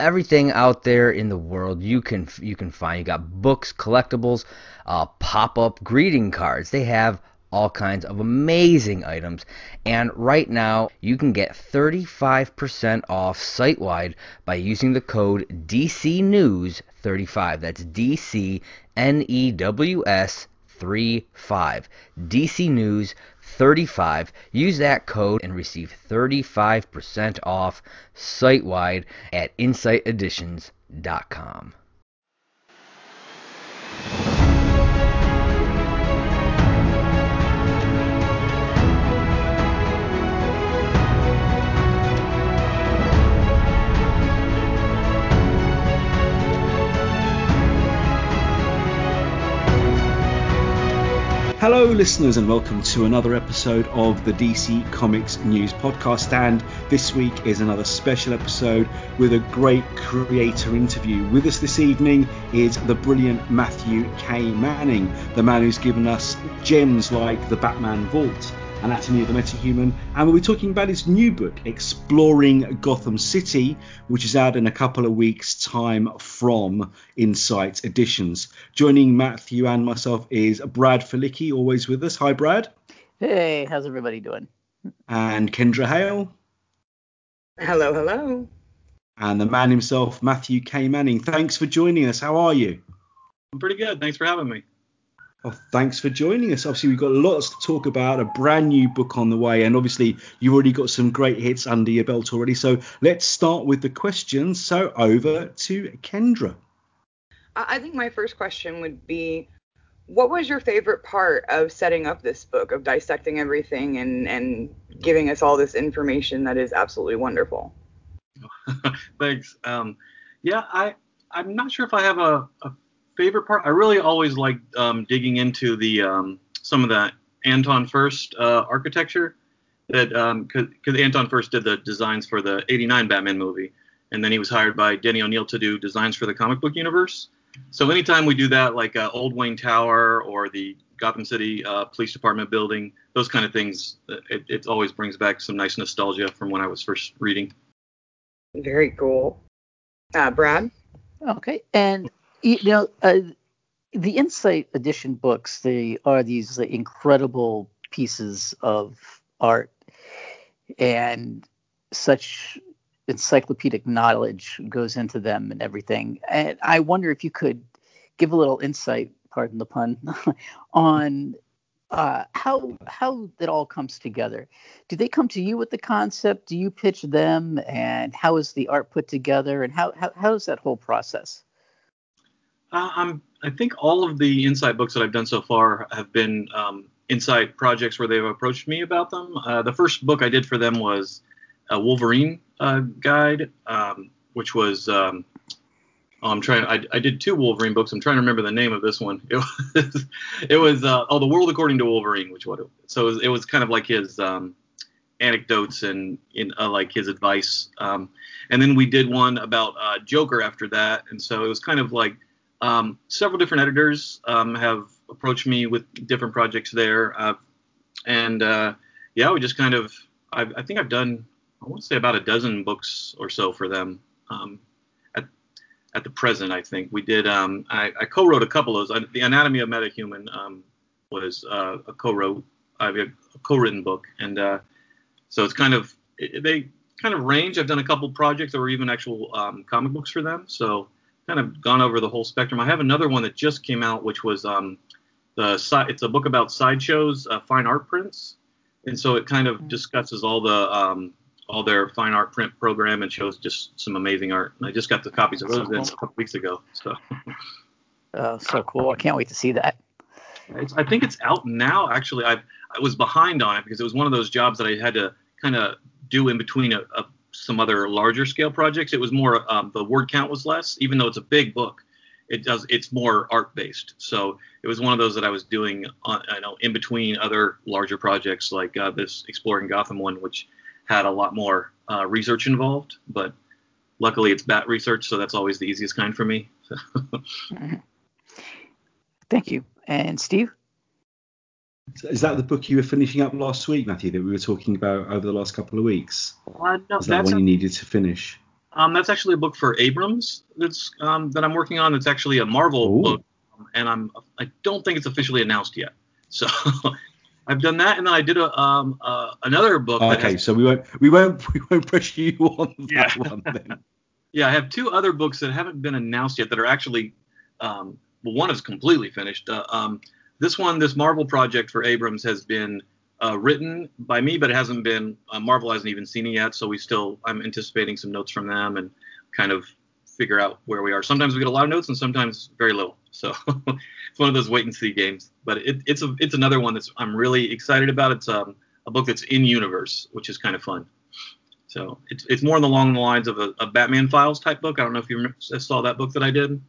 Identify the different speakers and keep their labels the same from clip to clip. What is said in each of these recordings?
Speaker 1: everything out there in the world you can you can find. You got books, collectibles, uh, pop-up greeting cards. They have all kinds of amazing items. And right now, you can get 35% off site wide by using the code DCNews35. That's D C N E W S 35. DC News 35. Use that code and receive 35% off site wide at insighteditions.com.
Speaker 2: Hello, listeners, and welcome to another episode of the DC Comics News Podcast. And this week is another special episode with a great creator interview. With us this evening is the brilliant Matthew K. Manning, the man who's given us gems like the Batman Vault Anatomy of the Metahuman, and we'll be talking about his new book, Exploring Gotham City, which is out in a couple of weeks' time from Insight Editions. Joining Matthew and myself is Brad Felicki, always with us. Hi, Brad.
Speaker 3: Hey, how's everybody doing?
Speaker 2: And Kendra Hale.
Speaker 4: Hello, hello.
Speaker 2: And the man himself, Matthew K. Manning. Thanks for joining us. How are you?
Speaker 5: I'm pretty good. Thanks for having me.
Speaker 2: Oh, thanks for joining us. Obviously, we've got lots to talk about, a brand new book on the way, and obviously, you've already got some great hits under your belt already. So let's start with the questions. So over to Kendra.
Speaker 4: I think my first question would be what was your favorite part of setting up this book, of dissecting everything and, and giving us all this information that is absolutely wonderful?
Speaker 5: Thanks. Um, yeah, I, I'm not sure if I have a, a favorite part. I really always like um, digging into the um, some of the Anton Furst uh, architecture that because um, Anton Furst did the designs for the '89 Batman movie, and then he was hired by Denny O'Neil to do designs for the comic book universe. So anytime we do that, like uh, Old Wayne Tower or the Gotham City uh, Police Department building, those kind of things, it, it always brings back some nice nostalgia from when I was first reading.
Speaker 4: Very cool. Uh, Brad.
Speaker 3: Okay, and you know, uh, the Insight Edition books, they are these incredible pieces of art and such encyclopedic knowledge goes into them and everything. And I wonder if you could give a little insight, pardon the pun, on uh, how how it all comes together. Do they come to you with the concept? Do you pitch them? And how is the art put together? And how how, how is that whole process?
Speaker 5: Uh, I'm, I think all of the Insight books that I've done so far have been um, Insight projects where they've approached me about them. Uh, the first book I did for them was a Wolverine uh, guide, um, which was um, oh, I'm trying. I, I, did two Wolverine books. I'm trying to remember the name of this one. It was, it was uh, oh, the World According to Wolverine, which what it, so it was, it was, kind of like his um, anecdotes and in uh, like his advice. Um, and then we did one about uh, Joker after that, and so it was kind of like um, several different editors um, have approached me with different projects there, uh, and uh, yeah, we just kind of I've, i think I've done I want to say about a dozen books or so for them um, at at the present. I think we did. Um, I, I, co-wrote a couple of those. The Anatomy of Metahuman um, was uh, a co-wrote a co-written book, and uh, so it's kind of they kind of range. I've done a couple projects or even actual um, comic books for them. So kind of gone over the whole spectrum. I have another one that just came out, which was um, the it's a book about Sideshow's, uh, fine art prints, and so it kind of mm-hmm. discusses all the um, all their fine art print program and shows just some amazing art. And I just got the copies of those so cool. a couple weeks ago. So.
Speaker 3: Oh, so cool! I can't wait to see that.
Speaker 5: It's, I think it's out now. Actually, I I was behind on it because it was one of those jobs that I had to kind of do in between a, a some other larger scale projects. It was more um, the word count was less, even though it's a big book. it does it's more art based. So it was one of those that I was doing, on, I know, in between other larger projects like uh, this Exploring Gotham one, which had a lot more uh, research involved. But luckily, it's bat research, so that's always the easiest kind for me.
Speaker 3: Thank you. And Steve?
Speaker 2: Is that the book you were finishing up last week, Matthew, that we were talking about over the last couple of weeks?
Speaker 5: Uh, no,
Speaker 2: Is that one
Speaker 5: a,
Speaker 2: you needed to finish?
Speaker 5: Um, that's actually a book for Abrams that's um, that I'm working on. That's actually a Marvel
Speaker 2: Ooh.
Speaker 5: book, and I'm I don't think it's officially announced yet. So I've done that, and then I did a um uh, another book. that
Speaker 2: okay,
Speaker 5: has-
Speaker 2: so we won't we won't we won't pressure you on that
Speaker 5: Yeah.
Speaker 2: one then.
Speaker 5: Yeah, I have two other books that haven't been announced yet that are actually, um, well, one is completely finished. Uh, um, this one, this Marvel project for Abrams has been uh, written by me, but it hasn't been, uh, Marvel hasn't even seen it yet. So we still, I'm anticipating some notes from them and kind of figure out where we are. Sometimes we get a lot of notes and sometimes very little. So it's one of those wait and see games. But it, it's a, it's another one that's I'm really excited about. It's um, a book that's in universe, which is kind of fun. So it's it's more along the lines of a, a Batman Files type book. I don't know if you saw that book that I did,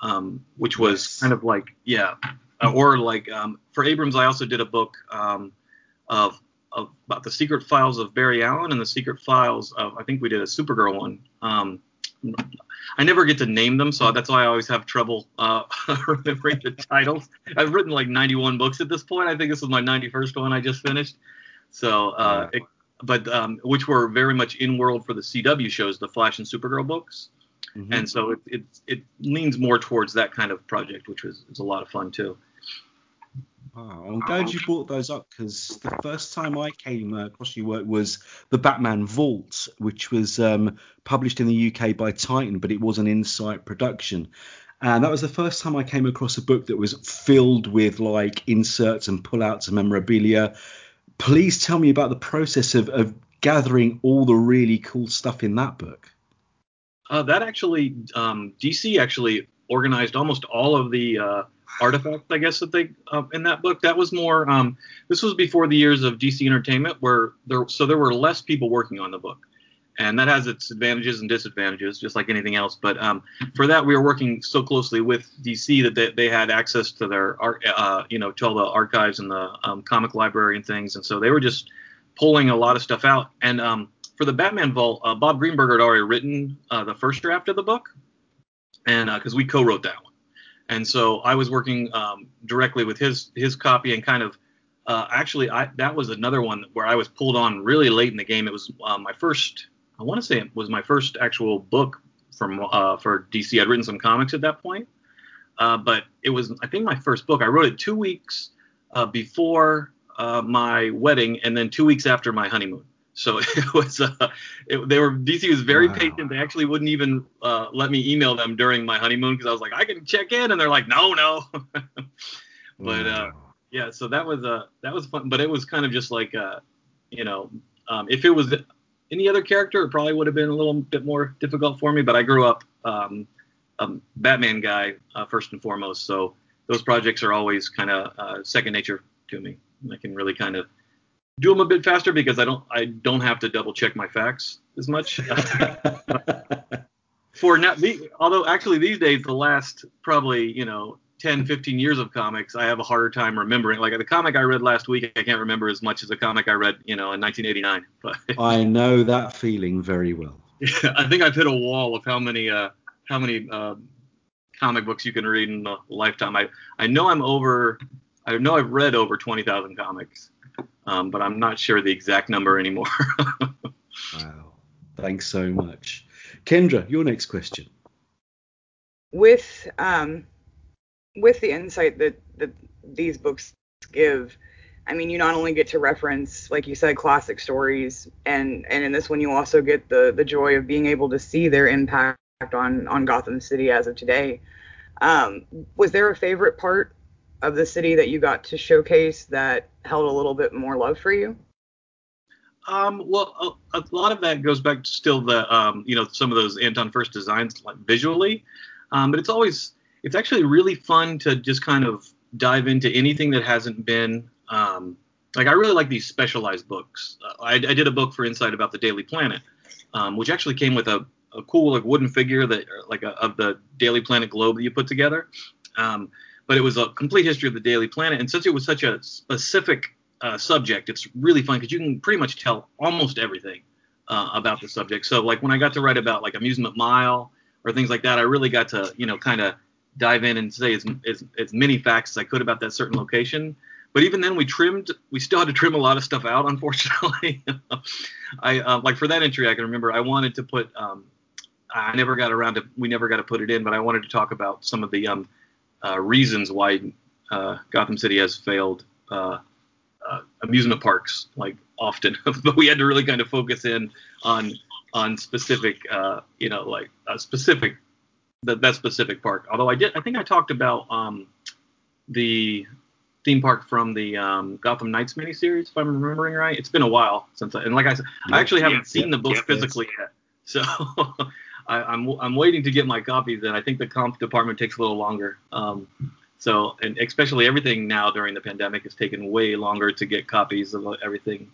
Speaker 5: um, which was
Speaker 2: Yes.
Speaker 5: kind of like yeah, or like um, for Abrams, I also did a book um, of, of about the secret files of Barry Allen and the secret files of I think we did a Supergirl one. Um, I never get to name them, so that's why I always have trouble uh, remembering the titles. I've written like 91 books at this point. I think this was my 91st one I just finished. So, uh, it, but um, which were very much in world for the CW shows, the Flash and Supergirl books,
Speaker 2: Mhm.
Speaker 5: and so it, it it leans more towards that kind of project, which was is a lot of fun too.
Speaker 2: Wow, I'm glad you brought those up because the first time I came across your work was the Batman Vault, which was um, published in the UK by Titan, but it was an Insight production. And that was the first time I came across a book that was filled with like inserts and pullouts and memorabilia. Please tell me about the process of, of gathering all the really cool stuff in that book.
Speaker 5: Uh, that actually, um, DC actually organized almost all of the uh, artifacts, I guess, that they uh, in that book. That was more. Um, this was before the years of DC Entertainment, where there so there were less people working on the book, and that has its advantages and disadvantages, just like anything else. But um, for that, we were working so closely with DC that they, they had access to their art, uh, you know, to all the archives and the um, comic library and things, and so they were just pulling a lot of stuff out. And um, for the Batman Vault, uh, Bob Greenberg had already written uh, the first draft of the book, and because we co-wrote that one, and so I was working um, directly with his his copy and kind of uh, actually I that was another one where I was pulled on really late in the game. It was uh, my first, I want to say it was my first actual book from uh, for DC. I'd written some comics at that point, uh, but it was I think my first book. I wrote it two weeks uh, before uh, my wedding and then two weeks after my honeymoon. So it was, uh, it, they were DC was very
Speaker 2: Wow.
Speaker 5: patient. They actually wouldn't even uh, let me email them during my honeymoon because I was like, I can check in, and they're like, no, no. but uh, yeah, so that was uh, that was fun. But it was kind of just like, uh, you know, um, if it was any other character, it probably would have been a little bit more difficult for me. But I grew up um, a Batman guy uh, first and foremost, so those projects are always kind of uh, second nature to me. I can really kind of do them a bit faster because I don't I don't have to double check my facts as much. For now, the, although actually these days the last probably you know 10 15 years of comics I have a harder time remembering. Like the comic I read last week I can't remember as much as a comic I read you know in 1989. But
Speaker 2: I know that feeling very well.
Speaker 5: I think I've hit a wall of how many uh, how many uh, comic books you can read in a lifetime. I I know I'm over. I know I've read over twenty thousand comics, um, but I'm not sure the exact number anymore.
Speaker 2: Wow. Thanks so much. Kendra, your next question.
Speaker 4: with um with the insight that that these books give i mean you not only get to reference like you said classic stories and and in this one you also get the the joy of being able to see their impact on on gotham city as of today um was there a favorite part of the city that you got to showcase that held a little bit more love for you
Speaker 5: Um, well, a, a lot of that goes back to still the, um, you know, some of those Anton Furst designs like visually. Um, but it's always, it's actually really fun to just kind of dive into anything that hasn't been, um, like I really like these specialized books. Uh, I, I did a book for Insight about the Daily Planet, um, which actually came with a, a cool like wooden figure that like a, of the Daily Planet globe that you put together. Um, but it was a complete history of the Daily Planet, and since it was such a specific uh, subject, it's really fun because you can pretty much tell almost everything uh, about the subject. So like when I got to write about like Amusement Mile or things like that, I really got to you know kind of dive in and say as, as, as many facts as I could about that certain location. But even then, we trimmed. We still had to trim a lot of stuff out, unfortunately. I uh, like for that entry, I can remember I wanted to put. Um, I never got around to. We never got to put it in, but I wanted to talk about some of the um, uh, reasons why uh, Gotham City has failed uh, uh, amusement parks, like often. but we had to really kind of focus in on on specific, uh, you know, like a specific that that specific park. Although I did, I think I talked about um, the theme park from the um, Gotham Knights miniseries, if I'm remembering right. It's been a while since I, and like I said, I actually haven't seen the book physically yet, so I, am I'm, I'm waiting to get my copies, and I think the comp department takes a little longer. Um, so, and especially everything now during the pandemic has taken way longer to get copies of everything.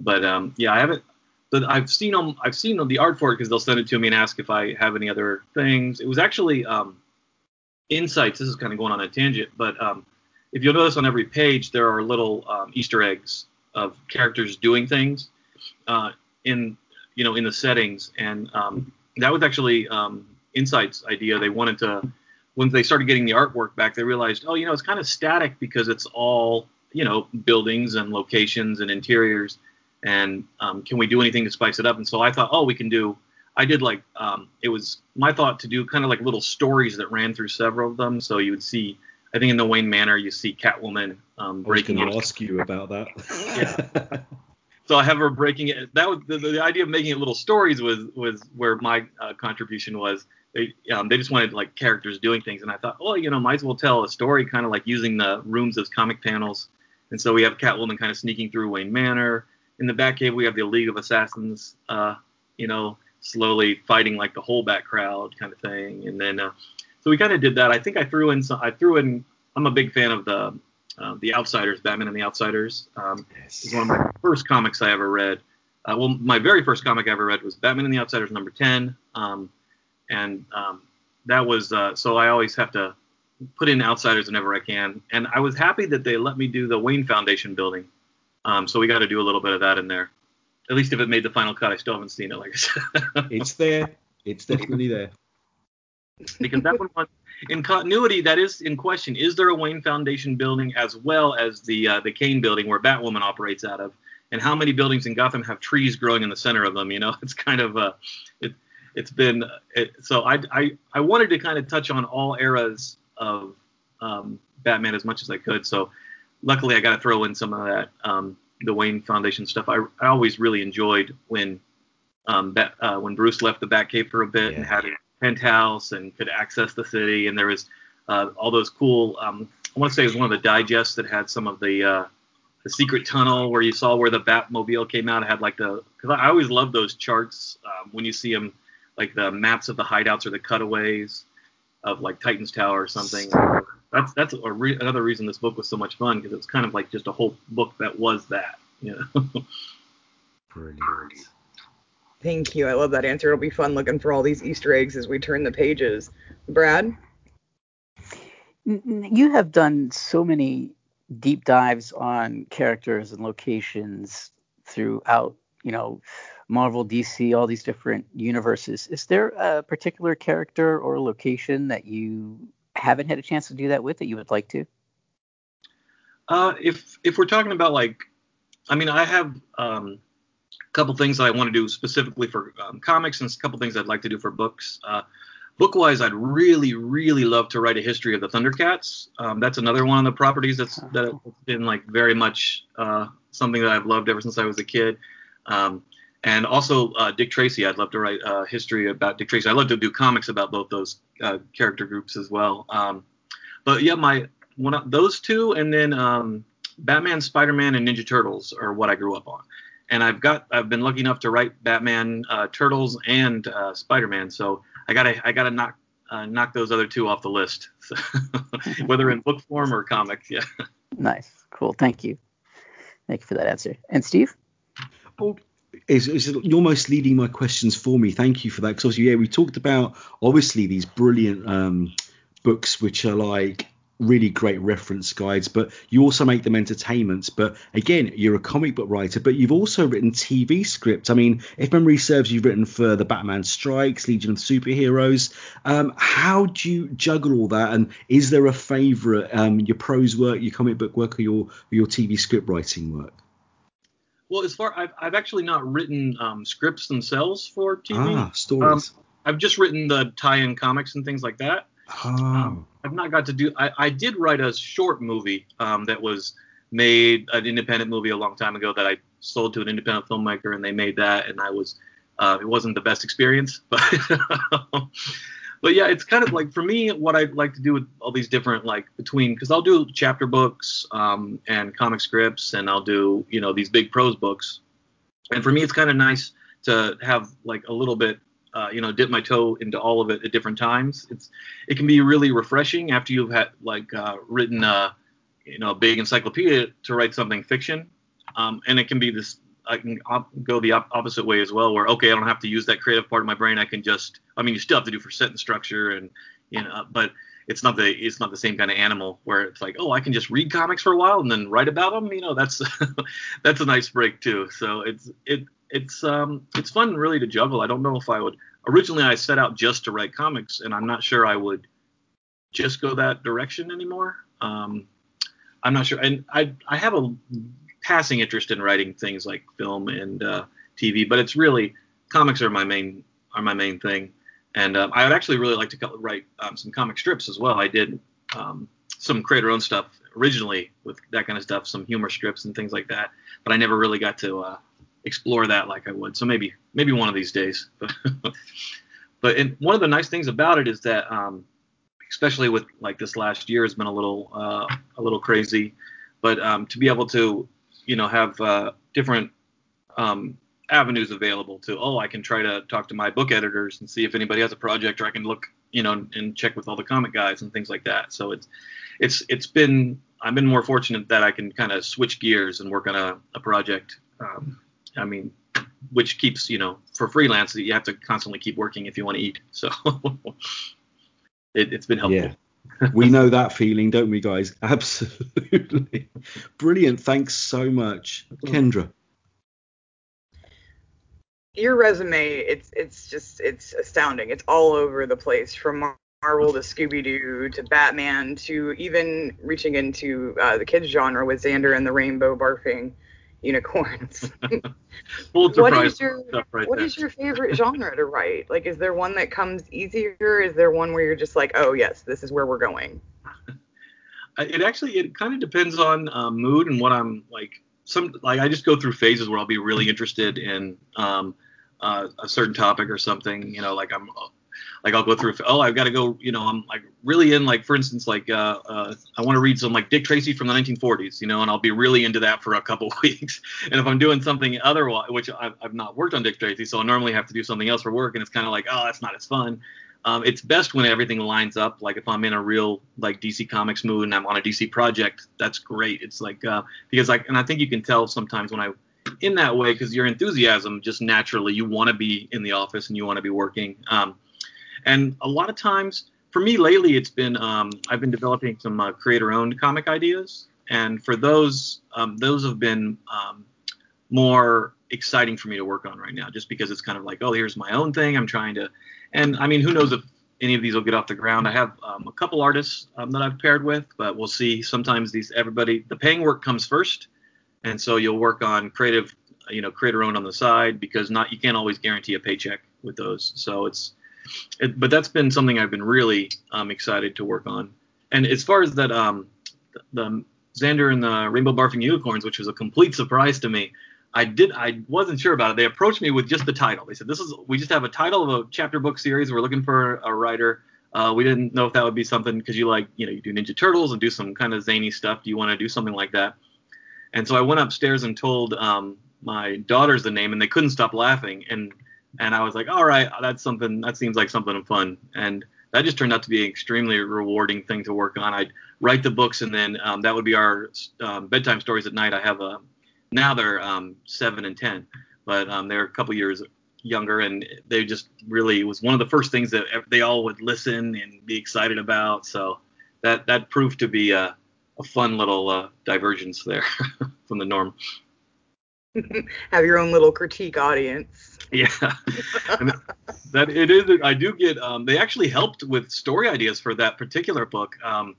Speaker 5: But um, yeah, I haven't. But I've seen them. I've seen the art for it because they'll send it to me and ask if I have any other things. It was actually um, Insight's. This is kind of going on a tangent, but um, if you'll notice on every page there are little um, Easter eggs of characters doing things uh, in you know in the settings, and um, that was actually um, Insight's idea. They wanted to when they started getting the artwork back, they realized, oh, you know, it's kind of static because it's all you know buildings and locations and interiors and um, can we do anything to spice it up? And so I thought, oh, we can do. I did like um, it was my thought to do kind of like little stories that ran through several of them. So you would see, I think in the Wayne Manor, you see Catwoman um, breaking.
Speaker 2: I was going to ask you about that.
Speaker 5: yeah. So I have her breaking it. That was the, the, idea of making it little stories was was where my uh, contribution was. They um, they just wanted like characters doing things, and I thought, oh, you know, might as well tell a story kind of like using the rooms as comic panels. And so we have Catwoman kind of sneaking through Wayne Manor in the Batcave we have the League of Assassins, uh, you know, slowly fighting like the whole Bat crowd kind of thing. And then uh, so we kind of did that. I think I threw in some. I threw in. I'm a big fan of the uh, the Outsiders, Batman and the Outsiders. Um, yes. It's one of my first comics I ever read. Uh, well, my very first comic I ever read was Batman and the Outsiders number 10, um, and um, that was uh, so I always have to put in Outsiders whenever I can. And I was happy that they let me do the Wayne Foundation building um, so we got to do a little bit of that in there. At least if it made the final cut, I still haven't seen it. Like I said,
Speaker 2: it's there. It's definitely there.
Speaker 5: because that one, in continuity, that is in question. Is there a Wayne Foundation building as well as the uh, the Kane building where Batwoman operates out of? And how many buildings in Gotham have trees growing in the center of them? You know, it's kind of uh, it, it's been it, so I, I I wanted to kind of touch on all eras of um, Batman as much as I could. So luckily I got to throw in some of that um, the Wayne Foundation stuff. I, I always really enjoyed when um, Bat, uh, when Bruce left the Batcave for a bit yeah. and had penthouse and could access the city, and there was uh, all those cool. Um, I want to say it was one of the digests that had some of the uh, the secret tunnel where you saw where the Batmobile came out. It had like the because I always love those charts um, when you see them like the maps of the hideouts or the cutaways of like Titan's Tower or something that's that's re- another reason this book was so much fun because it's kind of like just a whole book that was that. You know.
Speaker 2: Brilliant.
Speaker 4: Thank you. I love that answer. It'll be fun looking for all these Easter eggs as we turn the pages. Brad?
Speaker 3: You have done so many deep dives on characters and locations throughout, you know, Marvel, DC, all these different universes. Is there a particular character or location that you haven't had a chance to do that with that you would like to?
Speaker 5: Uh, if if we're talking about like, I mean, I have um, a couple things that I want to do specifically for um, comics and a couple things I'd like to do for books. Uh, book-wise, I'd really, really love to write a history of the Thundercats. Um, that's another one of the properties that's that's been like very much uh, something that I've loved ever since I was a kid. Um, and also uh, Dick Tracy. I'd love to write a history about Dick Tracy. I'd love to do comics about both those uh, character groups as well. Um, but yeah, my one of those two, and then um, Batman, Spider-Man, and Ninja Turtles are what I grew up on. And I've got I've been lucky enough to write Batman, uh, Turtles, and uh, Spider-Man. So I gotta I gotta knock uh, knock those other two off the list, whether in book form or comics. Yeah.
Speaker 3: Nice, cool. Thank you. Thank you for that answer. And Steve?
Speaker 2: Oh, is, is you're almost leading my questions for me. Thank you for that. Because obviously, yeah, we talked about obviously these brilliant um, books which are like really great reference guides, but you also make them entertainments. But again, you're a comic book writer, but you've also written TV scripts. I mean, if memory serves, you've written for the Batman Strikes, Legion of Superheroes. Um, how do you juggle all that? And is there a favourite, um, your prose work, your comic book work, or your your TV script writing work?
Speaker 5: Well, as far I've, I've actually not written um, scripts themselves for TV.
Speaker 2: Ah, stories.
Speaker 5: Um, I've just written the tie-in comics and things like that.
Speaker 2: Oh.
Speaker 5: Um, I've not got to do. I, I did write a short movie um, that was made an independent movie a long time ago that I sold to an independent filmmaker and they made that and I was uh, it wasn't the best experience but but yeah it's kind of like for me what I'd like to do with all these different like between because I'll do chapter books um, and comic scripts and I'll do you know these big prose books and for me it's kind of nice to have like a little bit uh, you know, dip my toe into all of it at different times. It's it can be really refreshing after you've had like uh, written a you know a big encyclopedia to write something fiction, um, and it can be this. I can op- go the op- opposite way as well, where okay, I don't have to use that creative part of my brain. I can just, I mean, you still have to do for sentence structure and you know, but it's not the it's not the same kind of animal where it's like, oh, I can just read comics for a while and then write about them. You know, that's that's a nice break too. So it's it it's um it's fun really to juggle. I don't know if I would originally I set out just to write comics, and I'm not sure I would just go that direction anymore. Um, I'm not sure, and I I have a passing interest in writing things like film and uh, TV, but it's really comics are my main are my main thing. And um, I would actually really like to write um, some comic strips as well. I did um, some creator own stuff originally with that kind of stuff, some humor strips and things like that, but I never really got to uh, explore that like I would. So maybe maybe one of these days. but and one of the nice things about it is that um, especially with like this last year has been a little uh, a little crazy, but um, to be able to you know have uh, different um, avenues available to oh I can try to talk to my book editors and see if anybody has a project or I can look you know and check with all the comic guys and things like that. So it's it's it's been I've been more fortunate that I can kind of switch gears and work on a, a project um, I mean, which keeps you know for freelance you have to constantly keep working if you want to eat. So it, has been helpful.
Speaker 2: Yeah. we know that feeling, don't we, guys? Absolutely. Brilliant. Thanks so much, Kendra.
Speaker 4: Your resume, it's it's just it's astounding. It's all over the place from Marvel to Scooby Doo to Batman to even reaching into uh, the kids genre with Xander and the Rainbow Barfing unicorns. what is your right what is your favorite genre to write? Like, is there one that comes easier? Is there one where you're just like, oh yes, this is where we're going?
Speaker 5: It actually it kind of depends on um, mood and what I'm like. Some like I just go through phases where I'll be really interested in um, uh, a certain topic or something. You know, like I'm like I'll go through. Oh, I've got to go. You know, I'm like really in like for instance like uh, uh I want to read some like Dick Tracy from the 1940s. You know, and I'll be really into that for a couple weeks. And if I'm doing something otherwise, which I've, I've not worked on Dick Tracy, so I normally have to do something else for work, and it's kind of like oh, that's not as fun. Um, it's best when everything lines up. Like if I'm in a real like DC Comics mood and I'm on a DC project, that's great. It's like uh, because like and I think you can tell sometimes when I in that way because your enthusiasm just naturally you want to be in the office and you want to be working. Um, and a lot of times, for me lately, it's been um, I've been developing some uh, creator-owned comic ideas, and for those, um, those have been um, more exciting for me to work on right now, just because it's kind of like, oh, here's my own thing. I'm trying to, and I mean, who knows if any of these will get off the ground. I have um, a couple artists um, that I've paired with, but we'll see. Sometimes these everybody the paying work comes first, and so you'll work on creative, you know, creator owned on the side because not you can't always guarantee a paycheck with those. So it's it, but that's been something I've been really um, excited to work on. And as far as that, um, the Xander and the Rainbow Barfing Unicorns, which was a complete surprise to me. I did I wasn't sure about it. They approached me with just the title. They said, "This is we just have a title of a chapter book series. We're looking for a writer. Uh, we didn't know if that would be something because you like you know you do Ninja Turtles and do some kind of zany stuff. Do you want to do something like that?" And so I went upstairs and told um, my daughters the name, and they couldn't stop laughing. And and I was like, all right, that's something that seems like something fun, and that just turned out to be an extremely rewarding thing to work on. I'd write the books, and then um, that would be our um, bedtime stories at night. I have a now they're um, seven and ten, but um, they're a couple years younger, and they just really was one of the first things that they all would listen and be excited about. So that that proved to be a, a fun little uh, divergence there from the norm.
Speaker 4: Have your own little critique audience.
Speaker 5: Yeah, that it is. I do get. Um, they actually helped with story ideas for that particular book. Um,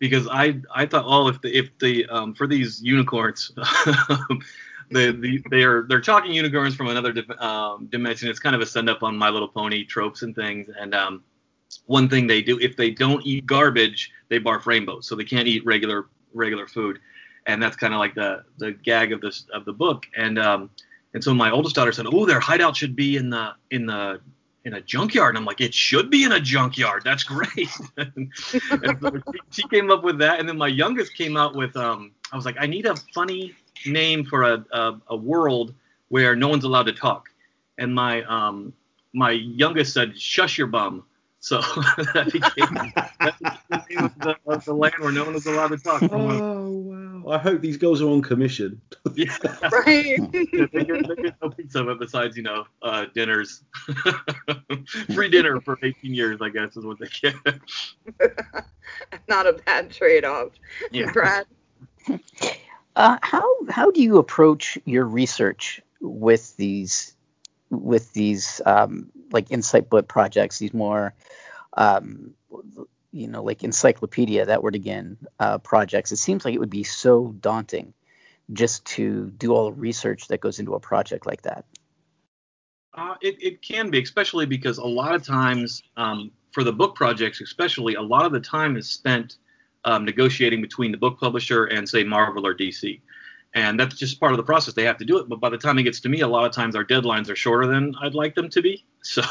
Speaker 5: because I I thought, oh, if the if the um, for these unicorns, the, the they are they're talking unicorns from another um, dimension. It's kind of a send up on My Little Pony tropes and things. And um, one thing they do, if they don't eat garbage, they barf rainbows, so they can't eat regular regular food. And that's kind of like the the gag of this of the book. And um, and so my oldest daughter said, oh, their hideout should be in the in the in a junkyard. And I'm like, it should be in a junkyard. That's great. and so she, she, came up with that. And then my youngest came out with, um, I was like, I need a funny name for a, a, a world where no one's allowed to talk. And my um, my youngest said, "Shush your bum." So that became, that became the the, land where no one is allowed to talk.
Speaker 2: Oh! I hope these girls are on commission.
Speaker 4: yeah, right.
Speaker 5: yeah, they, get, they no piece of besides you know uh, dinners, free dinner for 18 years, I guess is what they get.
Speaker 4: Not a bad trade-off, yeah. Brad.
Speaker 3: Uh, how how do you approach your research with these with these um, like insight book projects? These more um, you know like encyclopedia that word again uh, projects. It seems like it would be so daunting just to do all the research that goes into a project like that.
Speaker 5: Uh, it, it can be, especially because a lot of times um, for the book projects, especially, a lot of the time is spent um, negotiating between the book publisher and say Marvel or DC. And that's just part of the process. They have to do it. But by the time it gets to me, a lot of times our deadlines are shorter than I'd like them to be. So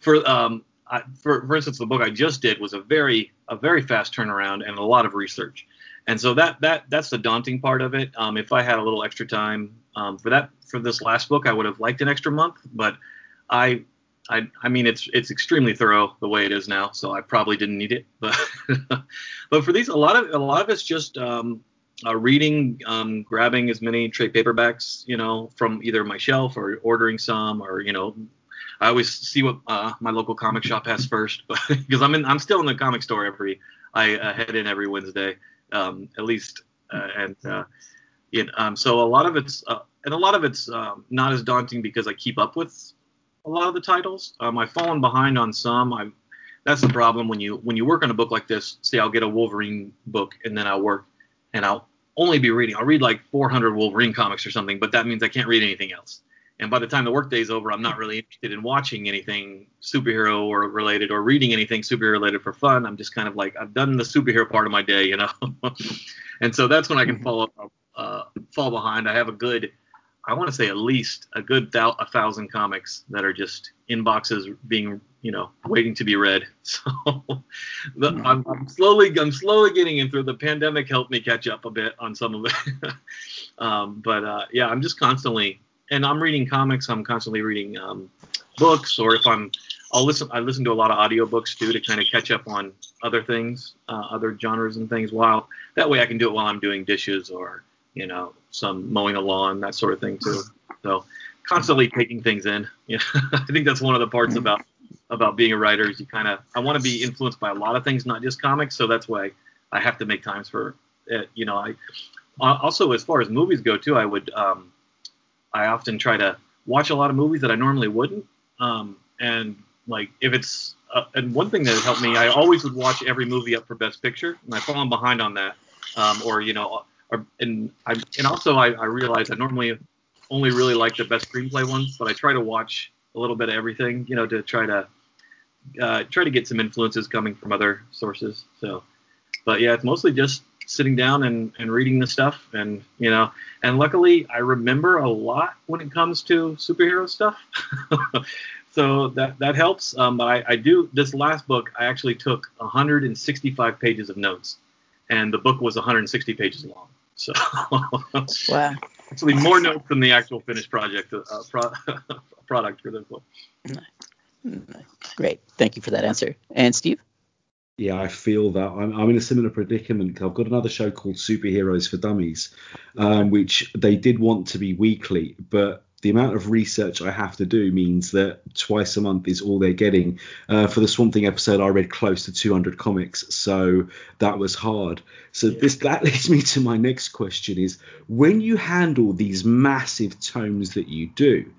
Speaker 5: for um, I, for, for instance, the book I just did was a very a very fast turnaround and a lot of research, and so that that that's the daunting part of it. Um, if I had a little extra time um, for that for this last book, I would have liked an extra month, but I I, I mean it's it's extremely thorough the way it is now, so I probably didn't need it. But but for these, a lot of a lot of it's just um, uh, reading, um, grabbing as many trade paperbacks, you know, from either my shelf or ordering some, or you know, I always see what uh, my local comic shop has first, because I'm in I'm still in the comic store every I uh, head in every Wednesday, um, at least, uh, and uh, it, um, so a lot of it's uh, and a lot of it's um, not as daunting because I keep up with a lot of the titles. Um, I've fallen behind on some. I that's the problem when you when you work on a book like this. Say I'll get a Wolverine book and then I'll work and I'll only be reading. I'll read like 400 Wolverine comics or something, but that means I can't read anything else. And by the time the workday's over, I'm not really interested in watching anything superhero or related or reading anything superhero related for fun. I'm just kind of like I've done the superhero part of my day, you know. and so that's when I can fall uh, fall behind. I have a good I want to say at least a good thou- a thousand comics that are just in boxes being you know waiting to be read. So the, hmm. I'm, I'm, slowly I'm slowly getting in through. The pandemic helped me catch up a bit on some of it. um, but uh, yeah, I'm just constantly and I'm reading comics. I'm constantly reading um, books, or if I'm I'll listen. I listen to a lot of audiobooks too to kind of catch up on other things, uh, other genres and things. While that way I can do it while I'm doing dishes or you know, some mowing the lawn, that sort of thing too. So constantly taking things in. Know, I think that's one of the parts about about being a writer is you kind of I want to be influenced by a lot of things, not just comics. So that's why I have to make times for it. You know, I also as far as movies go too, I would um, I often try to watch a lot of movies that I normally wouldn't. Um, and like if it's uh, and one thing that helped me, I always would watch every movie up for Best Picture, and I fall behind on that. Um, or you know, and I and also I, I realize I normally only really like the best screenplay ones, but I try to watch a little bit of everything, you know, to try to uh, try to get some influences coming from other sources. So, but yeah, it's mostly just sitting down and, and reading the stuff, and you know, and luckily I remember a lot when it comes to superhero stuff. so that that helps. Um, but I, I do this last book. I actually took 165 pages of notes, and the book was 160 pages long. So
Speaker 3: wow,
Speaker 5: actually more notes than the actual finished project uh, pro- product for this book.
Speaker 3: Great, thank you for that answer. And Steve?
Speaker 2: Yeah, I feel that I'm, I'm in a similar predicament. I've got another show called Superheroes for Dummies, um, which they did want to be weekly, but the amount of research I have to do means that twice a month is all they're getting. Uh, for the Swamp Thing episode, I read close to 200 comics, so that was hard. So yeah. this that leads me to my next question: is when you handle these massive tomes that you do,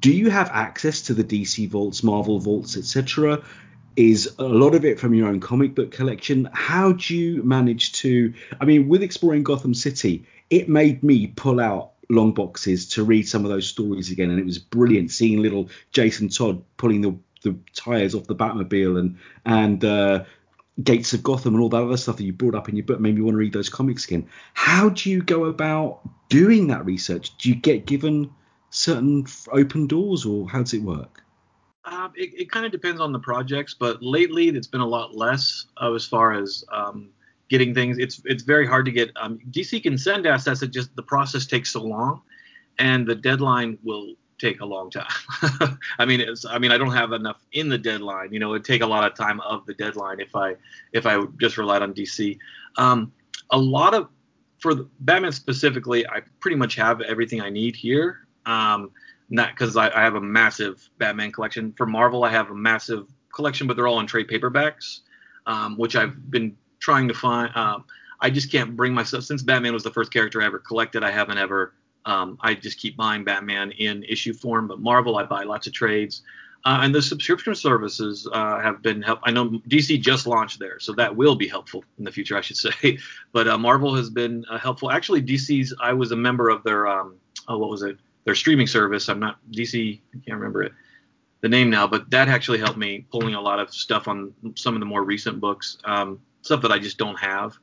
Speaker 2: do you have access to the DC vaults, Marvel vaults, etc.? Is a lot of it from your own comic book collection? How do you manage to? I mean, with exploring Gotham City, it made me pull out long boxes to read some of those stories again, and it was brilliant seeing little Jason Todd pulling the, the tires off the Batmobile and and uh, Gates of Gotham and all that other stuff that you brought up in your book made me want to read those comics again. How do you go about doing that research? Do you get given certain open doors, or how does it work?
Speaker 5: Um, it, it kind of depends on the projects, but lately it's been a lot less uh, as far as um, getting things. It's it's very hard to get. Um, DC can send assets. It just the process takes so long, and the deadline will take a long time. I mean, it's, I mean, I don't have enough in the deadline. You know, it'd take a lot of time of the deadline if I if I just relied on DC. Um, a lot of for Batman specifically, I pretty much have everything I need here. Um, not because I, I have a massive Batman collection. For Marvel, I have a massive collection, but they're all in trade paperbacks, um, which I've been trying to find. Um, I just can't bring myself since Batman was the first character I ever collected. I haven't ever. Um, I just keep buying Batman in issue form, but Marvel I buy lots of trades. Uh, and the subscription services uh, have been help. I know DC just launched there, so that will be helpful in the future, I should say. But uh, Marvel has been uh, helpful. Actually, DC's. I was a member of their. Um, oh, what was it? Their streaming service. I'm not DC. I can't remember it, the name now, but that actually helped me pulling a lot of stuff on some of the more recent books. Um, stuff that I just don't have.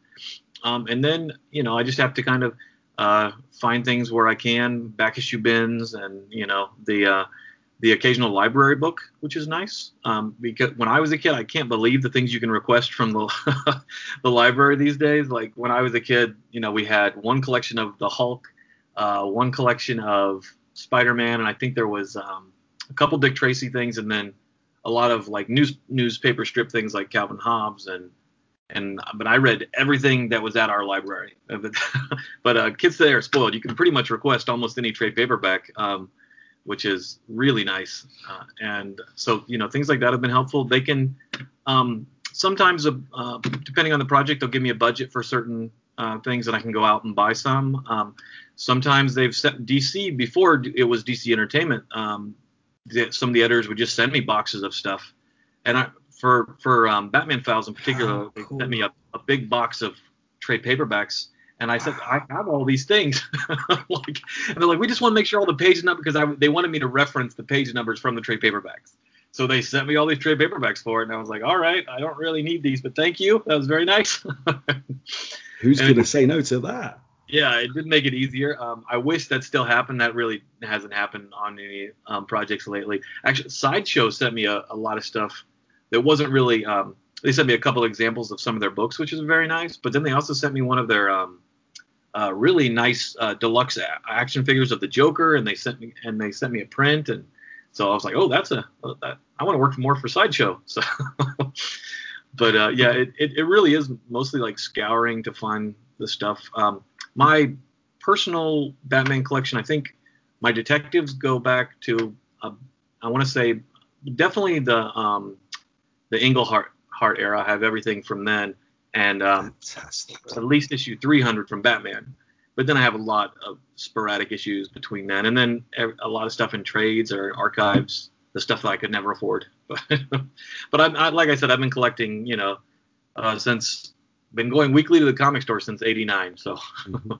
Speaker 5: Um, and then, you know, I just have to kind of uh, find things where I can, back issue bins, and you know, the uh, the occasional library book, which is nice. Um, because when I was a kid, I can't believe the things you can request from the the library these days. Like when I was a kid, you know, we had one collection of the Hulk, uh, one collection of Spider-Man, and I think there was um, a couple Dick Tracy things, and then a lot of like news newspaper strip things like Calvin Hobbes and and but I read everything that was at our library. but uh, kids today are spoiled. You can pretty much request almost any trade paperback, um, which is really nice. Uh, and so you know things like that have been helpful. They can um, sometimes, uh, depending on the project, they'll give me a budget for certain uh, things, and I can go out and buy some. Um, sometimes they've set DC before it was DC Entertainment. Um, some of the editors would just send me boxes of stuff, and I, for for um, Batman files in particular, oh, cool. they sent me a, a, big box of trade paperbacks, and I said I have all these things, like, and they're like, we just want to make sure all the page numbers because I, they wanted me to reference the page numbers from the trade paperbacks. So they sent me all these trade paperbacks for it, and I was like, all right, I don't really need these, but thank you, that was very nice.
Speaker 2: Who's gonna say no to that?
Speaker 5: Yeah, it did make it easier. Um, I wish that still happened. That really hasn't happened on any um, projects lately. Actually, Sideshow sent me a, a lot of stuff that wasn't really. Um, they sent me a couple examples of some of their books, which is very nice. But then they also sent me one of their um, uh, really nice uh, deluxe action figures of the Joker, and they sent me and they sent me a print, and so I was like, oh, that's a that, I want to work more for Sideshow. So, but uh, yeah, it, it, it really is mostly like scouring to find the stuff. Um, my personal Batman collection, I think my detectives go back to uh, I want to say definitely the um, the Englehart Heart era. I have everything from then, and um, at least issue 300 from Batman. But then I have a lot of sporadic issues between then, and then a lot of stuff in trades or archives, the stuff that I could never afford. but I'm I, like I said, I've been collecting, you know, uh, since been going weekly to the comic store since '89. So.
Speaker 2: mm-hmm.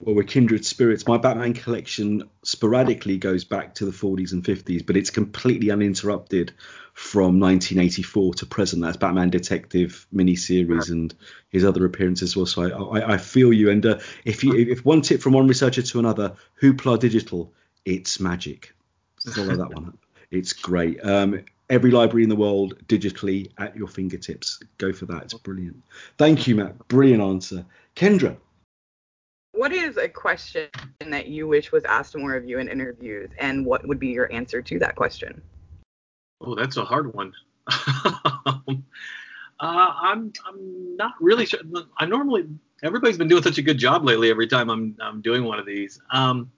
Speaker 2: Well, we're kindred spirits. My Batman collection sporadically goes back to the 40s and 50s, but it's completely uninterrupted from 1984 to present. That's Batman Detective miniseries and his other appearances as well. So I, I, I feel you. And uh, if you if one tip from one researcher to another, Hoopla Digital, it's magic. Follow that one up. It's great. Um, every library in the world digitally at your fingertips. Go for that. It's brilliant. Thank you, Matt. Brilliant answer. Kendra.
Speaker 4: What is a question that you wish was asked more of you in interviews, and what would be your answer to that question?
Speaker 5: Oh, that's a hard one. uh, I'm I'm not really sure. I normally everybody's been doing such a good job lately. Every time I'm I'm doing one of these, um,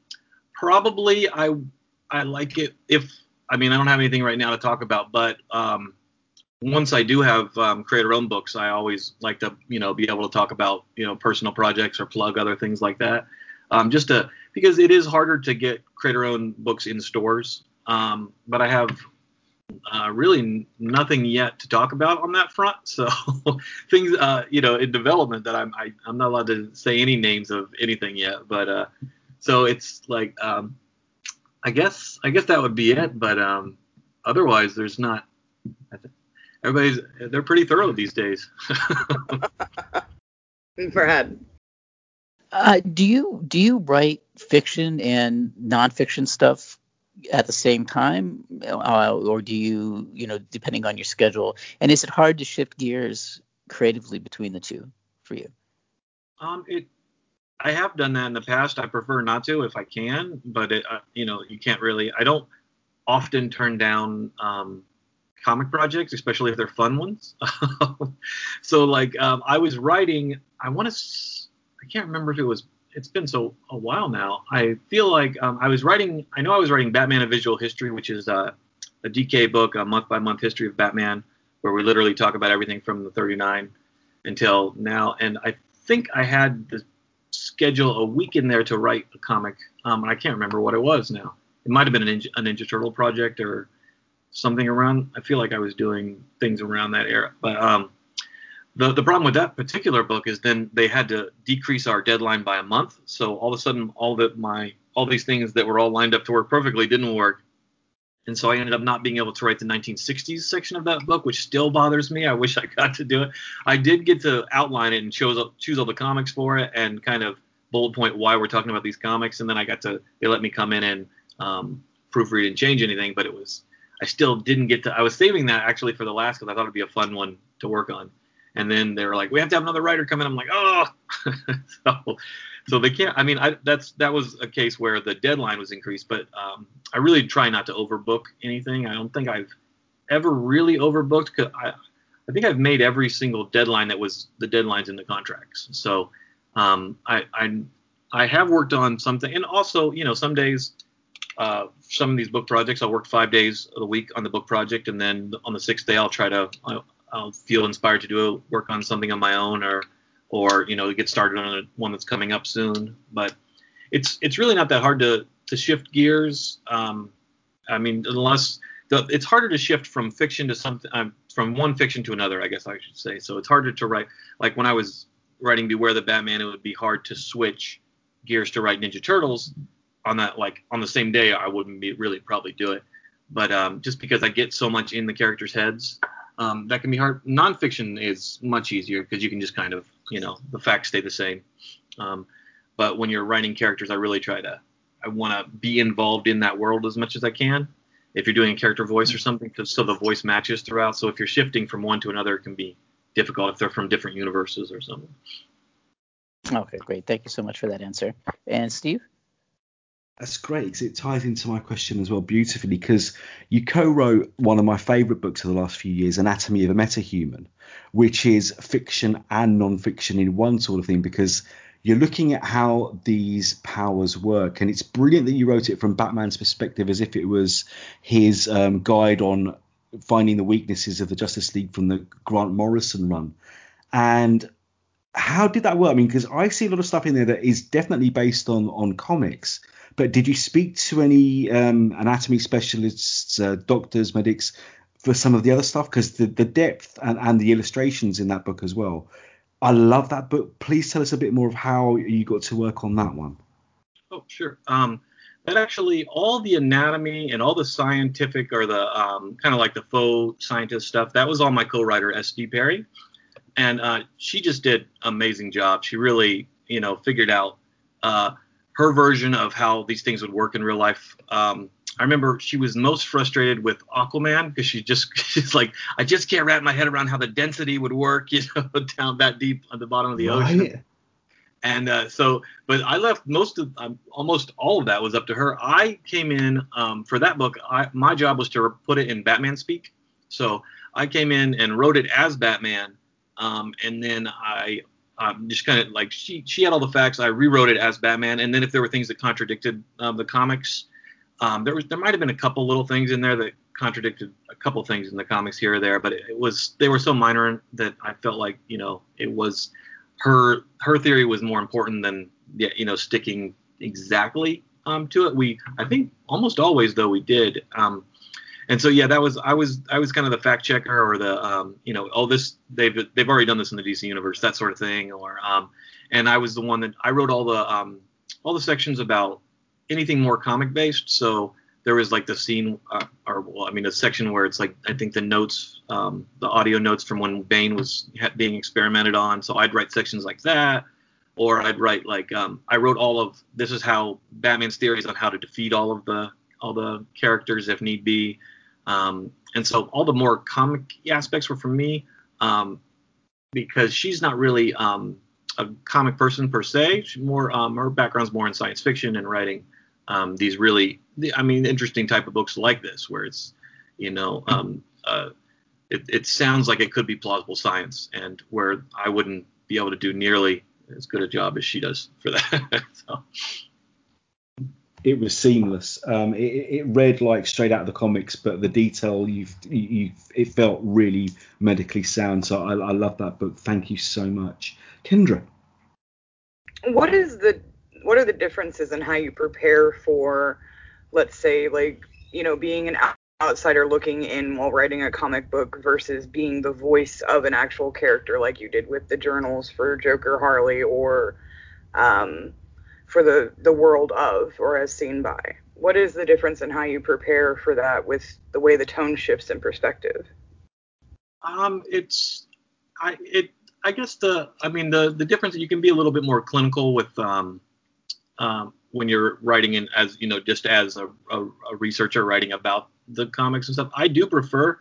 Speaker 5: probably I I like it if I mean I don't have anything right now to talk about, but um, once I do have um, creator own books, I always like to you know be able to talk about you know personal projects or plug other things like that. Um, just to because it is harder to get creator own books in stores. Um, but I have uh, really nothing yet to talk about on that front. So things, uh, you know, in development that I'm I, am i am not allowed to say any names of anything yet. But uh, so it's like um, I guess I guess that would be it. But um, otherwise, there's not. Everybody's they're pretty thorough these days.
Speaker 4: Brad.
Speaker 3: Uh, do you do you write fiction and nonfiction stuff at the same time, uh, or do you, you know, depending on your schedule? And is it hard to shift gears creatively between the two for you?
Speaker 5: Um, it. I have done that in the past. I prefer not to if I can, but it, uh, you know, you can't really. I don't often turn down um, comic projects, especially if they're fun ones. so, like, um, I was writing. I want to. I can't remember if it was it's been so a while now. I feel like um, I was writing. I know I was writing Batman: A Visual History, which is uh, a DK book, a month by month history of Batman, where we literally talk about everything from the 39 until now. And I think I had the schedule a week in there to write a comic. Um, I can't remember what it was now. It might have been a Ninja, a Ninja Turtle project or something around. I feel like I was doing things around that era, but um, the, the problem with that particular book is then they had to decrease our deadline by a month. So all of a sudden, all that my all these things that were all lined up to work perfectly didn't work, and so I ended up not being able to write the 1960s section of that book, which still bothers me. I wish I got to do it. I did get to outline it and choose choose all the comics for it and kind of bullet point why we're talking about these comics, and then I got to they let me come in and um, proofread and change anything, but it was I still didn't get to. I was saving that actually for the last because I thought it'd be a fun one to work on and then they were like, we have to have another writer come in. I'm like, oh, so so they can't. I mean, I, that's that was a case where the deadline was increased, but um, I really try not to overbook anything. I don't think I've ever really overbooked because I I think I've made every single deadline that was the deadlines in the contracts. So um, I, I I have worked on something, and also you know some days. Uh, some of these book projects, I'll work five days of the week on the book project, and then on the sixth day, I'll try to I'll feel inspired to do a, work on something on my own or or you know get started on a, one that's coming up soon. But it's it's really not that hard to to shift gears. Um, I mean, unless the, it's harder to shift from fiction to something um, from one fiction to another, I guess I should say. So it's harder to write. Like when I was writing Beware the Batman, it would be hard to switch gears to write Ninja Turtles on that like on the same day. I wouldn't be really probably do it. But um, just because I get so much in the characters' heads, um, that can be hard. Nonfiction is much easier because you can just kind of, you know, the facts stay the same. Um, but when you're writing characters, I really try to, I want to be involved in that world as much as I can. If you're doing a character voice or something, so the voice matches throughout. So if you're shifting from one to another, it can be difficult if they're from different universes or something.
Speaker 3: Okay, great. Thank you so much for that answer. And Steve?
Speaker 2: That's great because it ties into my question as well beautifully because you co-wrote one of my favourite books of the last few years, Anatomy of a Metahuman, which is fiction and non-fiction in one sort of thing because you're looking at how these powers work and it's brilliant that you wrote it from Batman's perspective as if it was his um, guide on finding the weaknesses of the Justice League from the Grant Morrison run. And how did that work? I mean, because I see a lot of stuff in there that is definitely based on on comics but did you speak to any um, anatomy specialists, uh, doctors, medics for some of the other stuff? Because the, the depth and, and the illustrations in that book as well. I love that book. Please tell us a bit more of how you got to work on that one.
Speaker 5: Oh, sure. Um, that actually, all the anatomy and all the scientific or the um, kind of like the faux scientist stuff, that was all my co-writer S.D. Perry, and uh, she just did amazing job. She really, you know, figured out uh, her version of how these things would work in real life. Um, I remember she was most frustrated with Aquaman because she just she's like I just can't wrap my head around how the density would work, you know, down that deep at the bottom of the right. ocean. And uh, so, but I left most of um, almost all of that was up to her. I came in um, for that book. I, my job was to put it in Batman speak. So I came in and wrote it as Batman, um, and then I um, just kind of like she she had all the facts. I rewrote it as Batman, and then if there were things that contradicted um, the comics, um, there was there might have been a couple little things in there that contradicted a couple things in the comics here or there, but it, it was they were so minor that I felt like you know it was her her theory was more important than you know sticking exactly um, to it. We I think almost always though we did. Um, and so yeah, that was I was I was kind of the fact checker or the um, you know oh this they've they've already done this in the DC universe that sort of thing or um, and I was the one that I wrote all the um, all the sections about anything more comic based. So there was like the scene uh, or well I mean a section where it's like I think the notes um, the audio notes from when Bane was being experimented on. So I'd write sections like that. Or I'd write like um, I wrote all of this is how Batman's theories on how to defeat all of the all the characters if need be um, and so all the more comic aspects were for me um, because she's not really um, a comic person per se. She's more um, her background's more in science fiction and writing um, these really, I mean, interesting type of books like this, where it's, you know, um, uh, it, it sounds like it could be plausible science, and where I wouldn't be able to do nearly as good a job as she does for that. so
Speaker 2: it was seamless. Um, it, it, read like straight out of the comics, but the detail you've, you it felt really medically sound. So I, I love that book. Thank you so much, Kendra.
Speaker 4: What is the what are the differences in how you prepare for, let's say, like you know, being an outsider looking in while writing a comic book versus being the voice of an actual character, like you did with the journals for Joker, Harley, or um, for the the world of or as seen by? What is the difference in how you prepare for that with the way the tone shifts in perspective?
Speaker 5: Um it's i it i guess the i mean the the difference you can be a little bit more clinical with um um when you're writing in as you know just as a, a, a researcher writing about the comics and stuff i do prefer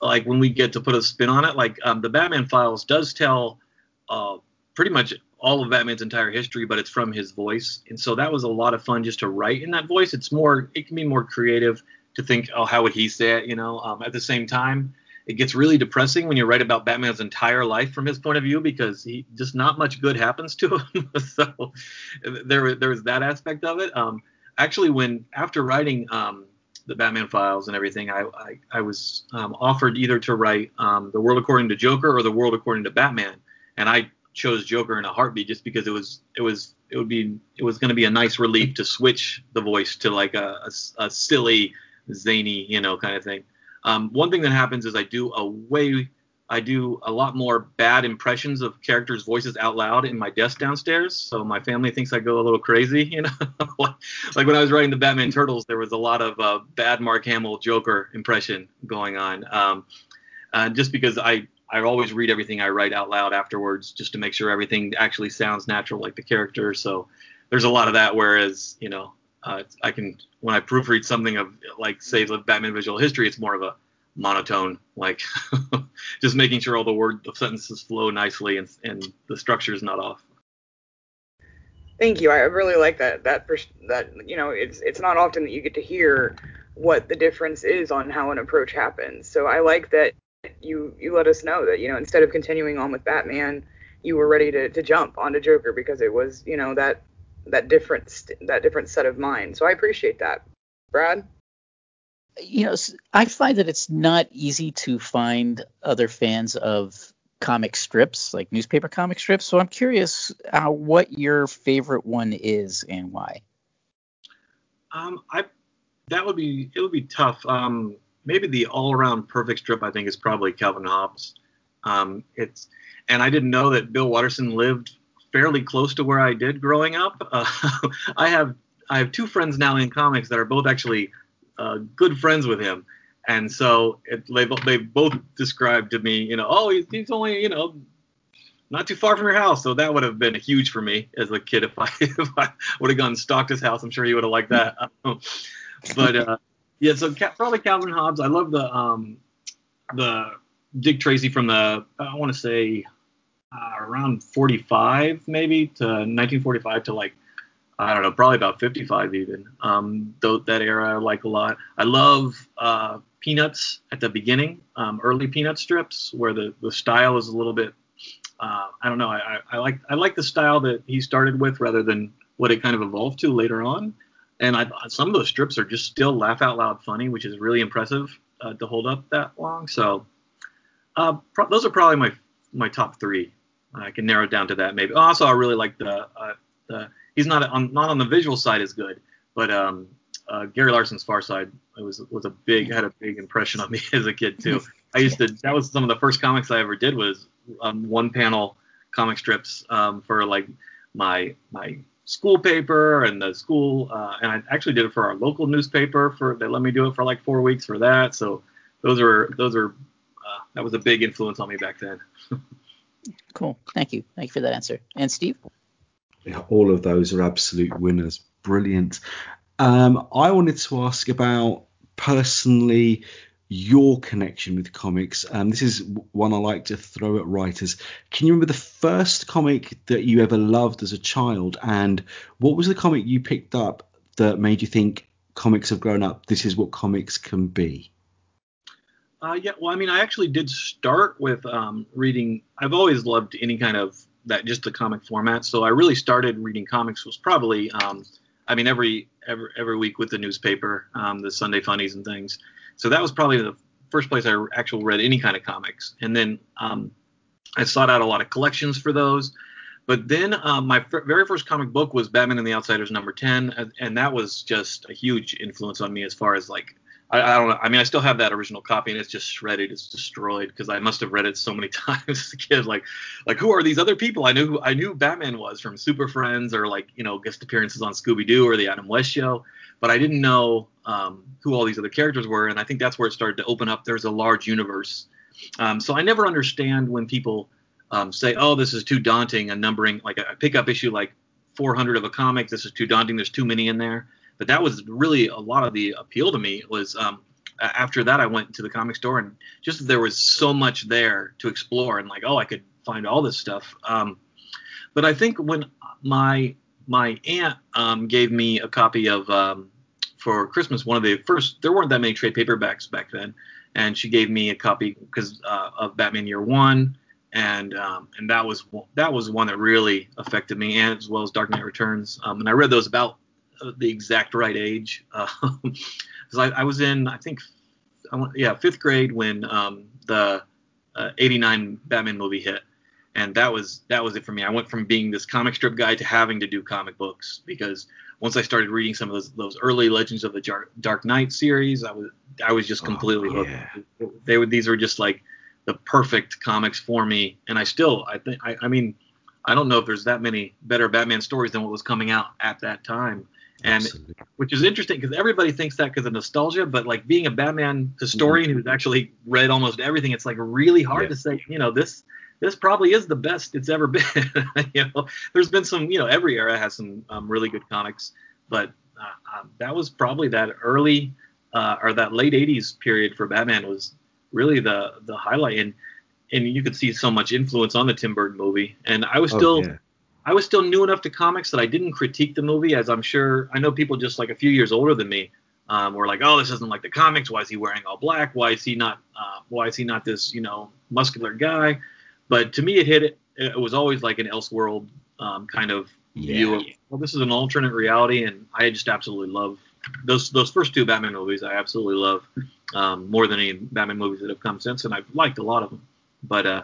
Speaker 5: like when we get to put a spin on it like um, the batman files does tell uh, pretty much all of Batman's entire history, but it's from his voice. And so that was a lot of fun just to write in that voice. It's more, it can be more creative to think, oh, how would he say it? You know, um, at the same time, it gets really depressing when you write about Batman's entire life from his point of view because he just not much good happens to him. so there, there was that aspect of it. Um, actually, when after writing um, the Batman files and everything, I, I, I was um, offered either to write um, the world according to Joker or the world according to Batman, and I chose Joker in a heartbeat just because it was it was it would be it was going to be a nice relief to switch the voice to like a, a, a silly zany you know kind of thing. Um, one thing that happens is I do a way I do a lot more bad impressions of characters' voices out loud in my desk downstairs, so my family thinks I go a little crazy. You know, like, when I was writing the Batman Turtles, there was a lot of uh, bad Mark Hamill Joker impression going on. Um, uh, just because I I always read everything I write out loud afterwards just to make sure everything actually sounds natural like the character. So there's a lot of that. Whereas you know uh, I can when I proofread something of like say the Batman visual history, it's more of a monotone, like just making sure all the word the sentences flow nicely and and the structure is not off.
Speaker 4: Thank you. I really like that. That that you know, it's it's not often that you get to hear what the difference is on how an approach happens. So I like that you you let us know that you know instead of continuing on with Batman, you were ready to, to jump onto Joker because it was you know that that different that different set of mind. So I appreciate that, Brad.
Speaker 3: You know, I find that it's not easy to find other fans of comic strips, like newspaper comic strips. So I'm curious uh, what your favorite one is and why.
Speaker 5: Um, I that would be it would be tough. Um, maybe the all-around perfect strip I think is probably Calvin Hobbes. Um, it's and I didn't know that Bill Watterson lived fairly close to where I did growing up. Uh, I have I have two friends now in comics that are both actually uh, good friends with him, and so it, they they both described to me, you know, oh he's, he's only you know not too far from your house. So that would have been huge for me as a kid if I if I would have gone and stalked his house. I'm sure he would have liked that. but uh, yeah, so probably Calvin Hobbes. I love the um the Dick Tracy from the I want to say uh, around 45 maybe to 1945 to like I don't know probably about 55 even. Um, th- that era I like a lot. I love uh, Peanuts at the beginning, um, early Peanut strips where the the style is a little bit uh, I don't know. I, I, like I like the style that he started with rather than what it kind of evolved to later on. And I, some of those strips are just still laugh out loud funny, which is really impressive uh, to hold up that long. So uh, pro- those are probably my my top three. I can narrow it down to that maybe. Also, I really like the uh, the he's not on not on the visual side as good, but um, uh, Gary Larson's Far Side was was a big had a big impression on me as a kid too. I used to that was some of the first comics I ever did was um, one panel comic strips um, for like my my school paper and the school uh, and I actually did it for our local newspaper for they let me do it for like four weeks for that. So those are those are uh, that was a big influence on me back then.
Speaker 3: cool. Thank you. Thank you for that answer. And Steve?
Speaker 2: Yeah, all of those are absolute winners. Brilliant. Um, I wanted to ask about personally your connection with comics. Um, this is one I like to throw at writers. Can you remember the first comic that you ever loved as a child, and what was the comic you picked up that made you think comics have grown up? This is what comics can be.
Speaker 5: Uh, yeah, well, I mean, I actually did start with um, reading. I've always loved any kind of that, just the comic format. So I really started reading comics was probably, um, I mean, every every every week with the newspaper, um, the Sunday funnies and things. So that was probably the first place I actually read any kind of comics. And then um, I sought out a lot of collections for those. But then um, my very first comic book was Batman and the Outsiders number 10. And, and that was just a huge influence on me as far as like, I, I, don't know. I mean, I still have that original copy and it's just shredded. It's destroyed because I must have read it so many times as a kid. Like, like who are these other people? I knew who I knew Batman was from Super Friends or like, you know, guest appearances on Scooby Doo or the Adam West show but I didn't know um, who all these other characters were, and I think that's where it started to open up. There's a large universe, um, so I never understand when people um, say, "Oh, this is too daunting," a numbering like a pickup issue like 400 of a comic. This is too daunting. There's too many in there. But that was really a lot of the appeal to me was um, after that I went to the comic store and just there was so much there to explore and like oh I could find all this stuff. Um, but I think when my my aunt um, gave me a copy of um, for Christmas. One of the first, there weren't that many trade paperbacks back then, and she gave me a copy because uh, of Batman Year One, and um, and that was that was one that really affected me, and as well as Dark Knight Returns. Um, and I read those about the exact right age, because uh, I, I, was in I think I went, yeah fifth grade when um, the '89 uh, Batman movie hit and that was that was it for me. I went from being this comic strip guy to having to do comic books because once I started reading some of those those early Legends of the Dark Knight series, I was I was just oh, completely oh, yeah. hooked. They were these were just like the perfect comics for me, and I still I think I, I mean I don't know if there's that many better Batman stories than what was coming out at that time. And Absolutely. which is interesting because everybody thinks that because of nostalgia, but like being a Batman historian mm-hmm. who's actually read almost everything, it's like really hard yeah. to say, you know, this this probably is the best it's ever been. you know, there's been some, you know, every era has some um, really good comics, but uh, um, that was probably that early uh, or that late 80s period for Batman was really the the highlight, and and you could see so much influence on the Tim Burton movie. And I was oh, still. Yeah. I was still new enough to comics that I didn't critique the movie, as I'm sure I know people just like a few years older than me um, were like, oh, this isn't like the comics. Why is he wearing all black? Why is he not? Uh, why is he not this, you know, muscular guy? But to me, it hit it. It was always like an Elseworld um, kind of yeah. view of, well, this is an alternate reality, and I just absolutely love those those first two Batman movies. I absolutely love um, more than any Batman movies that have come since, and I've liked a lot of them. But uh,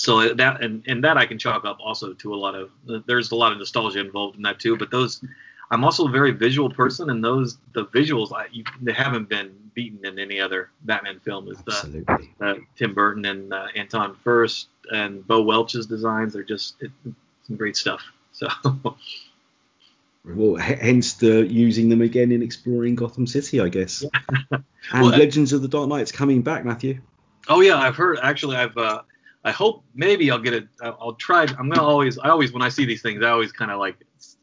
Speaker 5: so that and and that I can chalk up also to a lot of there's a lot of nostalgia involved in that too. But those I'm also a very visual person, and those the visuals I, you, they haven't been beaten in any other Batman film. Is the, the Tim Burton and uh, Anton Furst and Bo Welch's designs are just it, some great stuff. So.
Speaker 2: Well, hence the using them again in exploring Gotham City, I guess. and well, Legends of the Dark Knight's coming back, Matthew.
Speaker 5: Oh yeah, I've heard. Actually, I've. Uh, I hope maybe I'll get it. I'll try. I'm gonna always. I always when I see these things, I always kind of like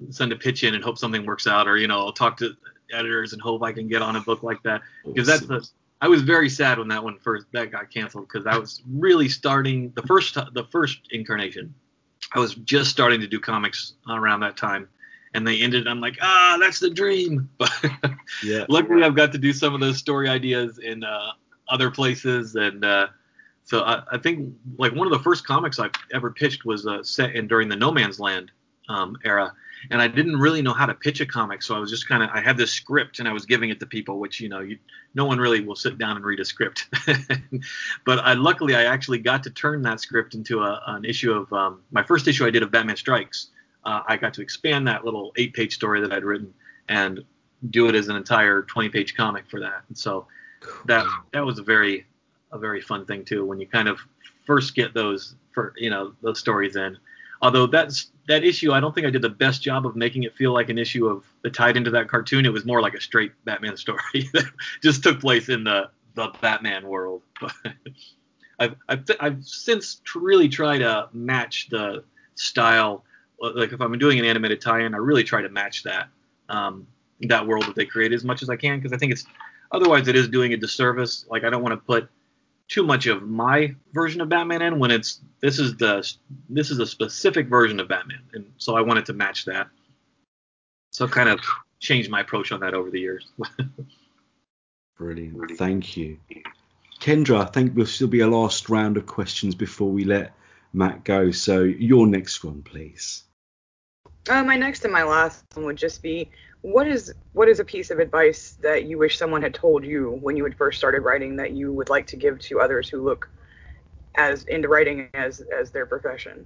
Speaker 5: send a pitch in and hope something works out, or you know, I'll talk to editors and hope I can get on a book like that because that's the. I was very sad when that one first that got canceled because I was really starting the first the first incarnation. I was just starting to do comics around that time, and they ended. I'm like, ah, that's the dream. But yeah. luckily, I've got to do some of those story ideas in uh, other places, and uh, So I, I, think like one of the first comics I ever pitched was uh, set in during the No Man's Land um, era, and I didn't really know how to pitch a comic, so I was just kind of I had this script and I was giving it to people, which you know you no one really will sit down and read a script, but I luckily I actually got to turn that script into a, an issue of um, my first issue I did of Batman Strikes. Uh, I got to expand that little eight-page story that I'd written and do it as an entire 20-page comic for that, and so that that was a very a very fun thing too when you kind of first get those for you know those stories in. Although that's that issue, I don't think I did the best job of making it feel like an issue of the tied into that cartoon. It was more like a straight Batman story that just took place in the the Batman world. I've, I've, I've since really tried to match the style. Like if I'm doing an animated tie-in, I really try to match that um, that world that they create as much as I can because I think it's otherwise it is doing a disservice. Like I don't want to put too much of my version of Batman in when it's this is the this is a specific version of Batman, and so I wanted to match that. So I've kind of changed my approach on that over the years.
Speaker 2: Brilliant, thank you, Kendra. I think there'll still be a last round of questions before we let Matt go. So your next one, please.
Speaker 4: Uh, my next and my last one would just be what is what is a piece of advice that you wish someone had told you when you had first started writing that you would like to give to others who look as into writing as as their profession?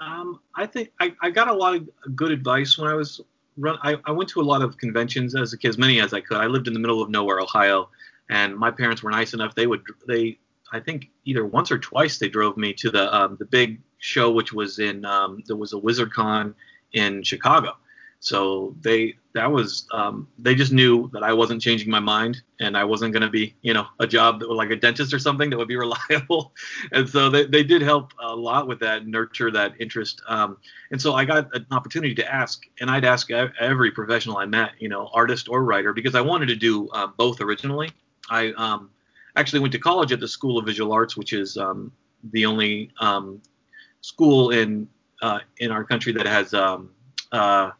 Speaker 5: Um, I think I, I got a lot of good advice when I was run. I, I went to a lot of conventions as a kid, as many as I could. I lived in the middle of nowhere, Ohio, and my parents were nice enough. They would they I think either once or twice they drove me to the um, the big show, which was in um, there was a WizardCon in Chicago, so they that was um, they just knew that I wasn't changing my mind and I wasn't going to be you know a job that was like a dentist or something that would be reliable. and so they, they did help a lot with that, nurture that interest. Um, and so I got an opportunity to ask, and I'd ask every professional I met, you know, artist or writer, because I wanted to do um, both originally. I um, actually went to college at the School of Visual Arts, which is um, the only um, school in uh, in our country that has um, uh,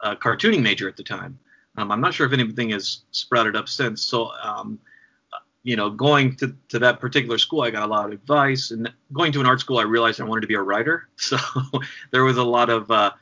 Speaker 5: a cartooning major at the time. Um, I'm not sure if anything has sprouted up since. So, um, you know, going to, to that particular school, I got a lot of advice. And going to an art school, I realized I wanted to be a writer. So there was a lot of, uh,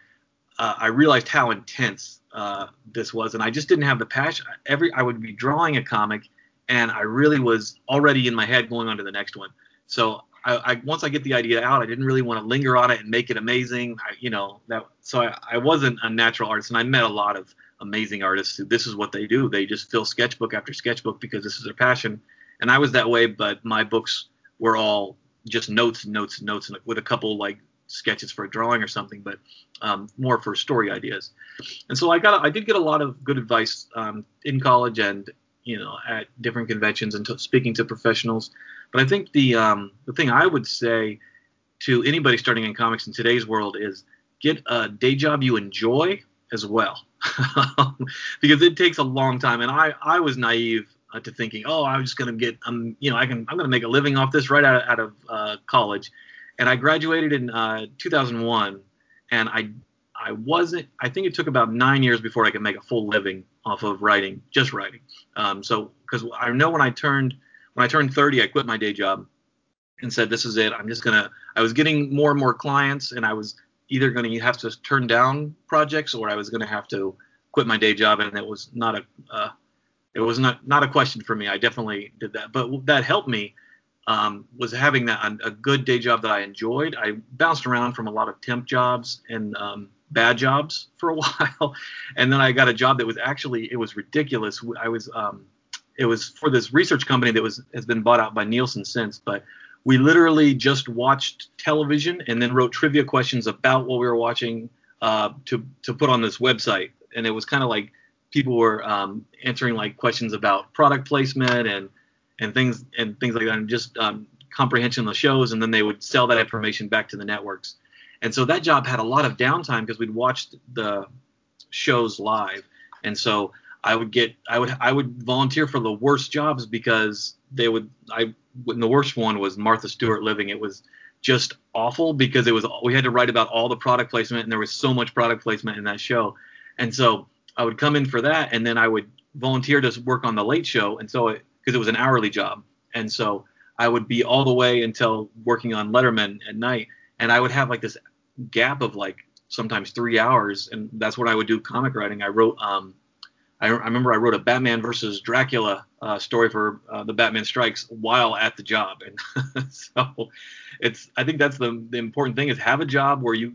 Speaker 5: uh, I realized how intense uh, this was, and I just didn't have the passion. Every I would be drawing a comic, and I really was already in my head going on to the next one. So I, I, once I get the idea out, I didn't really want to linger on it and make it amazing. I, you know that so I, I wasn't a natural artist, and I met a lot of amazing artists who this is what they do. They just fill sketchbook after sketchbook because this is their passion. And I was that way, but my books were all just notes notes notes, and with a couple like sketches for a drawing or something, but um, more for story ideas. And so I got I did get a lot of good advice um, in college and you know at different conventions and t- speaking to professionals. But I think the um, the thing I would say to anybody starting in comics in today's world is get a day job you enjoy as well, because it takes a long time. And I I was naive uh, to thinking, oh, I'm just gonna get um you know I can I'm gonna make a living off this right out of, out of uh, college. And I graduated in uh, 2001, and I I wasn't. I think it took about nine years before I could make a full living off of writing, just writing. Um, so because I know when I turned when I turned 30, I quit my day job and said, "This is it. I'm just gonna." I was getting more and more clients, and I was either going to have to turn down projects or I was going to have to quit my day job, and it was not a uh, it was not not a question for me. I definitely did that, but that helped me um, was having that a good day job that I enjoyed. I bounced around from a lot of temp jobs and um, bad jobs for a while, and then I got a job that was actually it was ridiculous. I was um, it was for this research company that was has been bought out by Nielsen since, but we literally just watched television and then wrote trivia questions about what we were watching uh, to to put on this website, and it was kind of like people were um, answering like questions about product placement and and things and things like that, and just um, comprehension of the shows, and then they would sell that information back to the networks. And so that job had a lot of downtime because we'd watched the shows live, and so I would get I would I would volunteer for the worst jobs because they would I when the worst one was Martha Stewart Living. It was just awful because it was we had to write about all the product placement and there was so much product placement in that show. And so I would come in for that and then I would volunteer to work on the late show and so because it, it was an hourly job. And so I would be all the way until working on Letterman at night, and I would have like this gap of like sometimes three hours, and that's what I would do comic writing. I wrote, um, I, I remember I wrote a Batman versus Dracula uh, story for uh, the Batman Strikes while at the job, and so it's I think that's the the important thing is have a job where you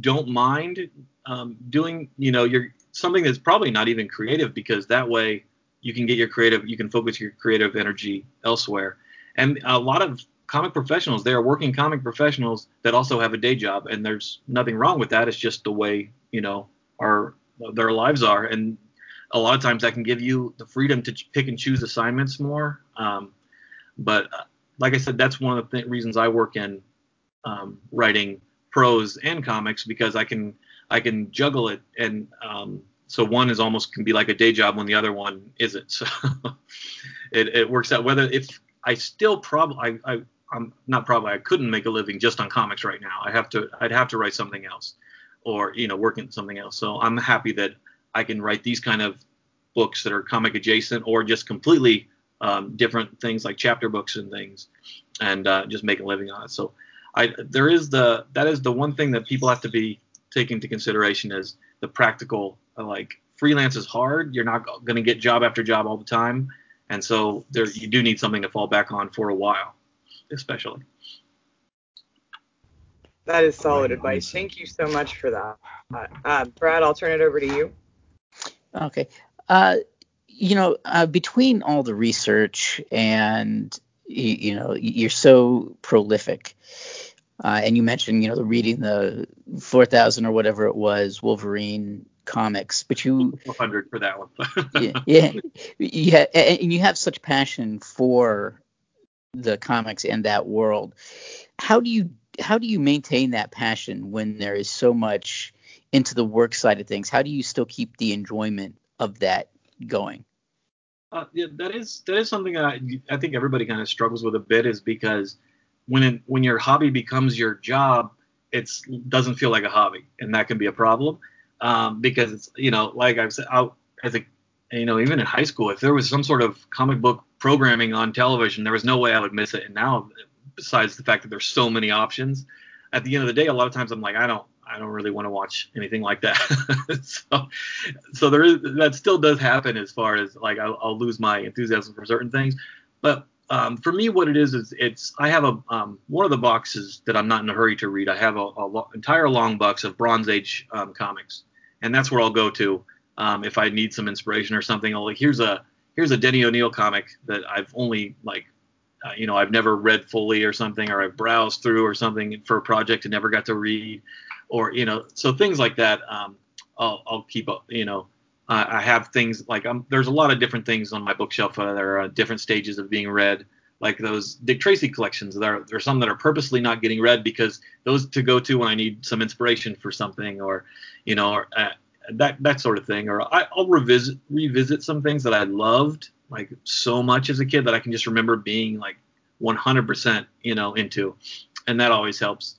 Speaker 5: don't mind um, doing you know you're something that's probably not even creative because that way you can get your creative you can focus your creative energy elsewhere and a lot of comic professionals they are working comic professionals that also have a day job and there's nothing wrong with that. It's just the way you know our their lives are. And a lot of times that can give you the freedom to pick and choose assignments more. Um, but uh, like i said that's one of the th- reasons i work in um, writing prose and comics because i can i can juggle it. And um, so one is almost can be like a day job when the other one isn't. So it, it works out. Whether if I still probably I, I I'm not probably I couldn't make a living just on comics right now. I have to I'd have to write something else or you know work in something else. So I'm happy that I can write these kind of books that are comic adjacent or just completely um, different things like chapter books and things and uh, just make a living on it. So I there is the that is the one thing that people have to be taking into consideration is the practical uh, like freelance is hard. You're not going to get job after job all the time and so there you do need something to fall back on for a while, especially.
Speaker 4: That is solid advice. Thank you so much for that. Uh, uh, Brad, I'll turn it over to you.
Speaker 3: Okay. Uh, you know, uh, between all the research and you, you know, you're so prolific. Uh, and you mentioned, you know, the reading the 4,000 or whatever it was Wolverine comics, but you
Speaker 5: 100 for that one.
Speaker 3: yeah, yeah, yeah, and you have such passion for the comics and that world. How do you how do you maintain that passion when there is so much into the work side of things? How do you still keep the enjoyment of that going?
Speaker 5: Uh, yeah, that is that is something I I think everybody kind of struggles with a bit is because when it, when your hobby becomes your job, it doesn't feel like a hobby, and that can be a problem um, because it's you know like I've said out as a you know even in high school if there was some sort of comic book programming on television there was no way I would miss it and now besides the fact that there's so many options at the end of the day a lot of times I'm like I don't I don't really want to watch anything like that so so there is that still does happen as far as like I'll, I'll lose my enthusiasm for certain things but um, for me, what it is is it's I have a um, one of the boxes that I'm not in a hurry to read. I have a, a lo- entire long box of Bronze Age um, comics, and that's where I'll go to um, if I need some inspiration or something. I'll like here's a here's a Denny O'Neil comic that I've only like uh, you know I've never read fully or something, or I've browsed through or something for a project and never got to read, or you know so things like that. Um, I'll I'll keep up you know. I have things like um, there's a lot of different things on my bookshelf that are uh, different stages of being read like those Dick Tracy collections. There are, some that are purposely not getting read because those to go to when I need some inspiration for something, or you know, or, uh, that that sort of thing. Or I, will revisit revisit some things that I loved like so much as a kid that I can just remember being like 100% you know into, and that always helps.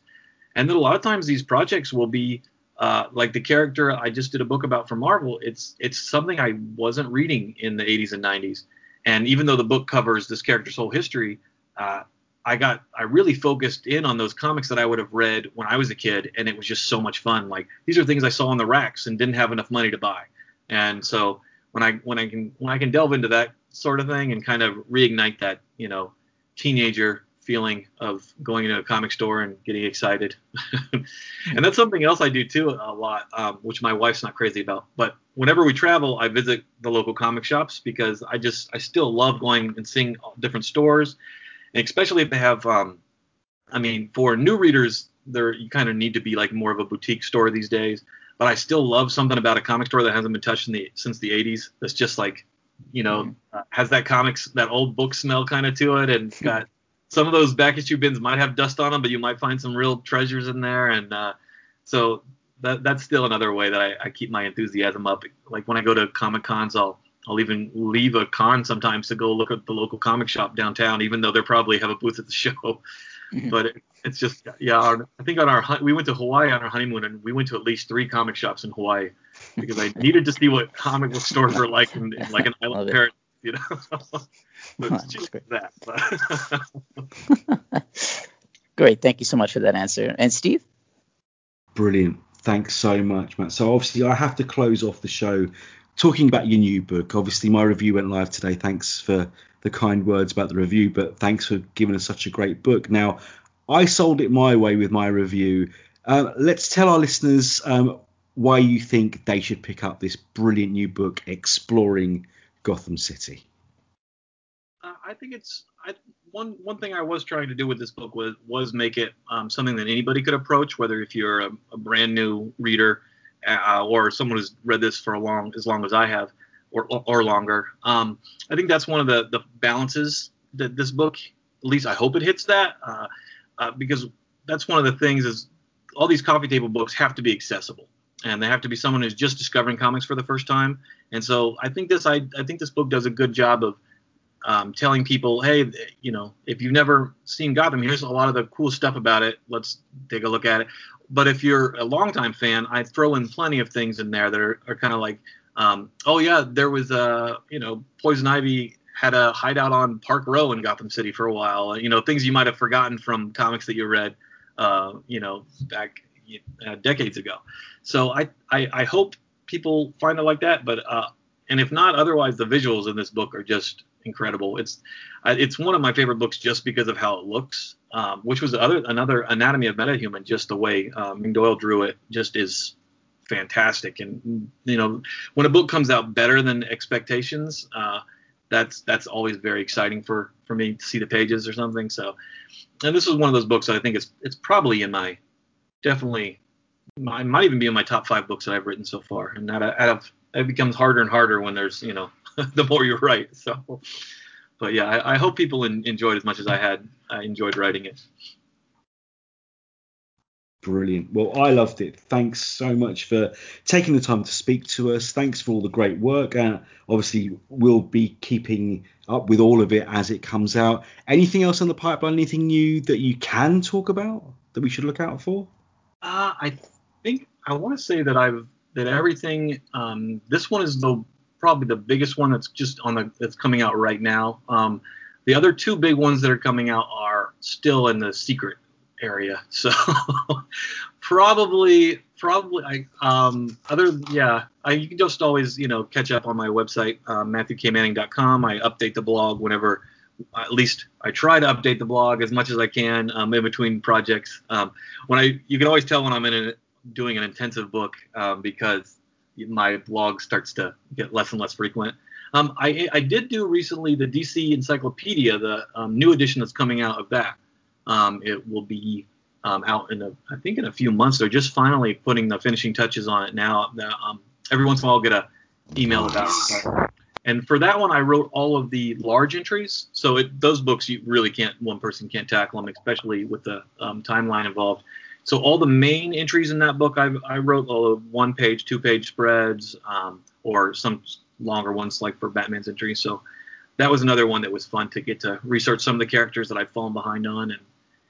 Speaker 5: And then a lot of times these projects will be uh, like the character I just did a book about for Marvel. It's it's something I wasn't reading in the 80s and 90s and even though the book covers this character's whole history, uh, I got I really focused in on those comics that I would have read when I was a kid, and it was just so much fun. Like these are things I saw on the racks and didn't have enough money to buy, and so when I when I can when I can delve into that sort of thing and kind of reignite that you know teenager feeling of going into a comic store and getting excited. and that's something else I do too a lot, um, which my wife's not crazy about. But whenever we travel, I visit the local comic shops because I just I still love going and seeing different stores, and especially if they have. Um, I mean, for new readers, there you kind of need to be like more of a boutique store these days. But I still love something about a comic store that hasn't been touched in the since the 80s. That's just like, you know, mm-hmm. has that comics that old book smell kind of to it, and it's got some of those back issue bins might have dust on them, but you might find some real treasures in there. And uh, so that that's still another way that I, I keep my enthusiasm up. Like when I go to comic cons, I'll I'll even leave a con sometimes to go look at the local comic shop downtown, even though they probably have a booth at the show. Mm-hmm. But it, it's just yeah. Our, I think on our we went to Hawaii on our honeymoon, and we went to at least three comic shops in Hawaii because I needed to see what comic book stores were like in, in like an island paradise you know.
Speaker 3: That's great. that. great. Thank you so much for that answer. And Steve?
Speaker 2: Brilliant. Thanks so much, Matt. So obviously I have to close off the show talking about your new book. Obviously my review went live today. Thanks for the kind words about the review, but thanks for giving us such a great book. Now, I sold it my way with my review. Uh, let's tell our listeners um, why you think they should pick up this brilliant new book, Exploring Gotham City.
Speaker 5: Uh, I think it's I, one one thing I was trying to do with this book was was make it um, something that anybody could approach, whether if you're a, a brand new reader uh, or someone who's read this for a long as long as I have or or longer. Um, I think that's one of the the balances that this book, at least I hope it hits that, uh, uh, because that's one of the things is all these coffee table books have to be accessible and they have to be someone who's just discovering comics for the first time. And so I think this I, I think this book does a good job of um, telling people, hey, you know, if you've never seen Gotham, here's a lot of the cool stuff about it. Let's take a look at it. But if you're a longtime fan, I throw in plenty of things in there that are, are kind of like, um, oh yeah, there was a, you know, Poison Ivy had a hideout on Park Row in Gotham City for a while. You know, things you might have forgotten from comics that you read, uh, you know, back uh, decades ago. So I, I, I hope people find it like that. But uh, and if not, otherwise the visuals in this book are just incredible. It's it's one of my favorite books just because of how it looks, um, which was other another Anatomy of Metahuman. Just the way um, Doyle drew it, just is fantastic. And you know, when a book comes out better than expectations, uh, that's that's always very exciting for for me to see the pages or something. So, and this is one of those books that I think it's it's probably in my definitely it might even be in my top five books that I've written so far. And that out of it becomes harder and harder when there's you know the more you write. So, but yeah, I, I hope people in, enjoyed as much as I had. I enjoyed writing it.
Speaker 2: Brilliant. Well, I loved it. Thanks so much for taking the time to speak to us. Thanks for all the great work. And uh, obviously, we'll be keeping up with all of it as it comes out. Anything else in the pipeline? Anything new that you can talk about that we should look out for?
Speaker 5: Uh, I think I want to say that I've that everything. Um, this one is the probably the biggest one that's just on the that's coming out right now. Um, the other two big ones that are coming out are still in the secret area. So probably probably I um other yeah I you can just always you know catch up on my website uh, MatthewKManning.com. I update the blog whenever at least I try to update the blog as much as I can um, in between projects. Um, when I, you can always tell when I'm in a, doing an intensive book um, because my blog starts to get less and less frequent. Um, I, I, did do recently the DC Encyclopedia, the um, new edition that's coming out of that. Um, it will be out in a, I think in a few months. They're just finally putting the finishing touches on it now. every once in a while, I'll get a email about it. And for that one, I wrote all of the large entries. So it, those books, you really can't, one person can't tackle them, especially with the um, timeline involved. So all the main entries in that book, I, I wrote all of one page, two page spreads, um, or some longer ones like for Batman's entries. So that was another one that was fun to get to research some of the characters that I'd fallen behind on. And,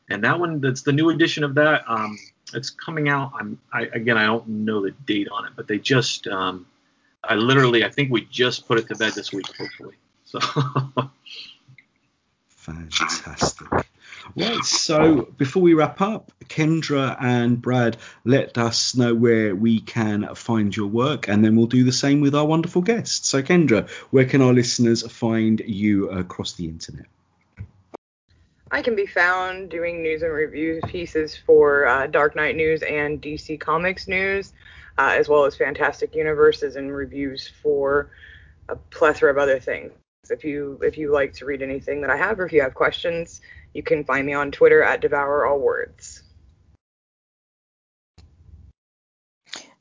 Speaker 5: and that one, that's the new edition of that. Um, it's coming out. I'm, I, again, I don't know the date on it, but they just, um, I literally, I think we just put it to bed this week, hopefully. So.
Speaker 2: Fantastic. Right, so before we wrap up, Kendra and Brad, let us know where we can find your work, and then we'll do the same with our wonderful guests. So, Kendra, where can our listeners find you across the internet?
Speaker 4: I can be found doing news and reviews pieces for uh, Dark Knight News and DC Comics News uh, as well as Fantastic Universes and reviews for a plethora of other things. If you if you like to read anything that I have, or if you have questions, you can find me on Twitter at Devour All Words.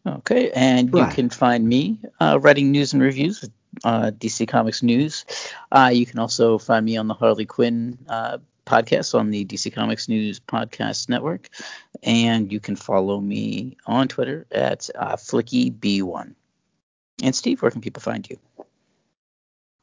Speaker 3: Okay, and right. you can find me uh, writing news and reviews with uh, DC Comics News. Uh, you can also find me on the Harley Quinn uh, podcast on the DC Comics News Podcast Network. And you can follow me on Twitter at uh, FlickyB1. And Steve, where can people find you?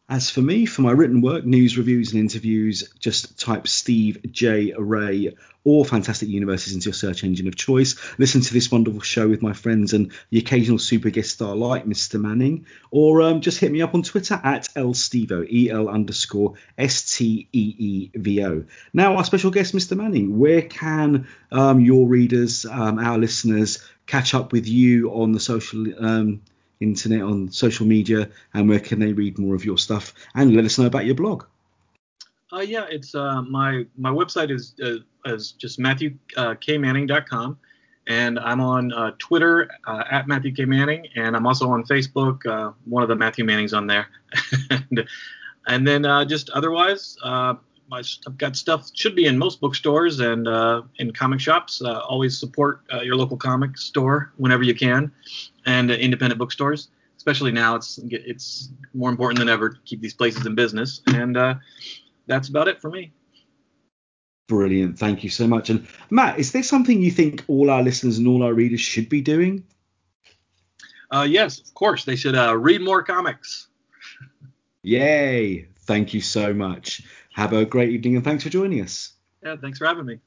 Speaker 2: As for me, for my written work, news, reviews, and interviews, just type Steve J. Ray or Fantastic Universes into your search engine of choice. Listen to this wonderful show with my friends and the occasional super guest star like Mr. Manning, or um, just hit me up on Twitter at lstevo, E-L underscore S-T-E-E-V-O. Now, our special guest, Mr. Manning, where can um, your readers, um, our listeners, catch up with you on the social um, internet, on social media, and where can they read more of your stuff? And let us know about your blog.
Speaker 5: Uh, yeah, it's uh, my my website is uh, is just matthewkmanning.com, and I'm on uh, Twitter uh, at Matthew K Manning, and I'm also on Facebook. Uh, one of the Matthew Mannings on there, and, and then just otherwise, my, I've got stuff should be in most bookstores and uh, in comic shops. Uh, always support uh, your local comic store whenever you can, and independent bookstores. Especially now, it's it's more important than ever to keep these places in business, and that's about it for me.
Speaker 2: Brilliant. Thank you so much. And Matt, is there something you think all our listeners and all our readers should be doing?
Speaker 5: Uh, yes, of course. They should uh, read more comics.
Speaker 2: Yay. Thank you so much. Have a great evening and thanks for joining us.
Speaker 5: Yeah, thanks for having me.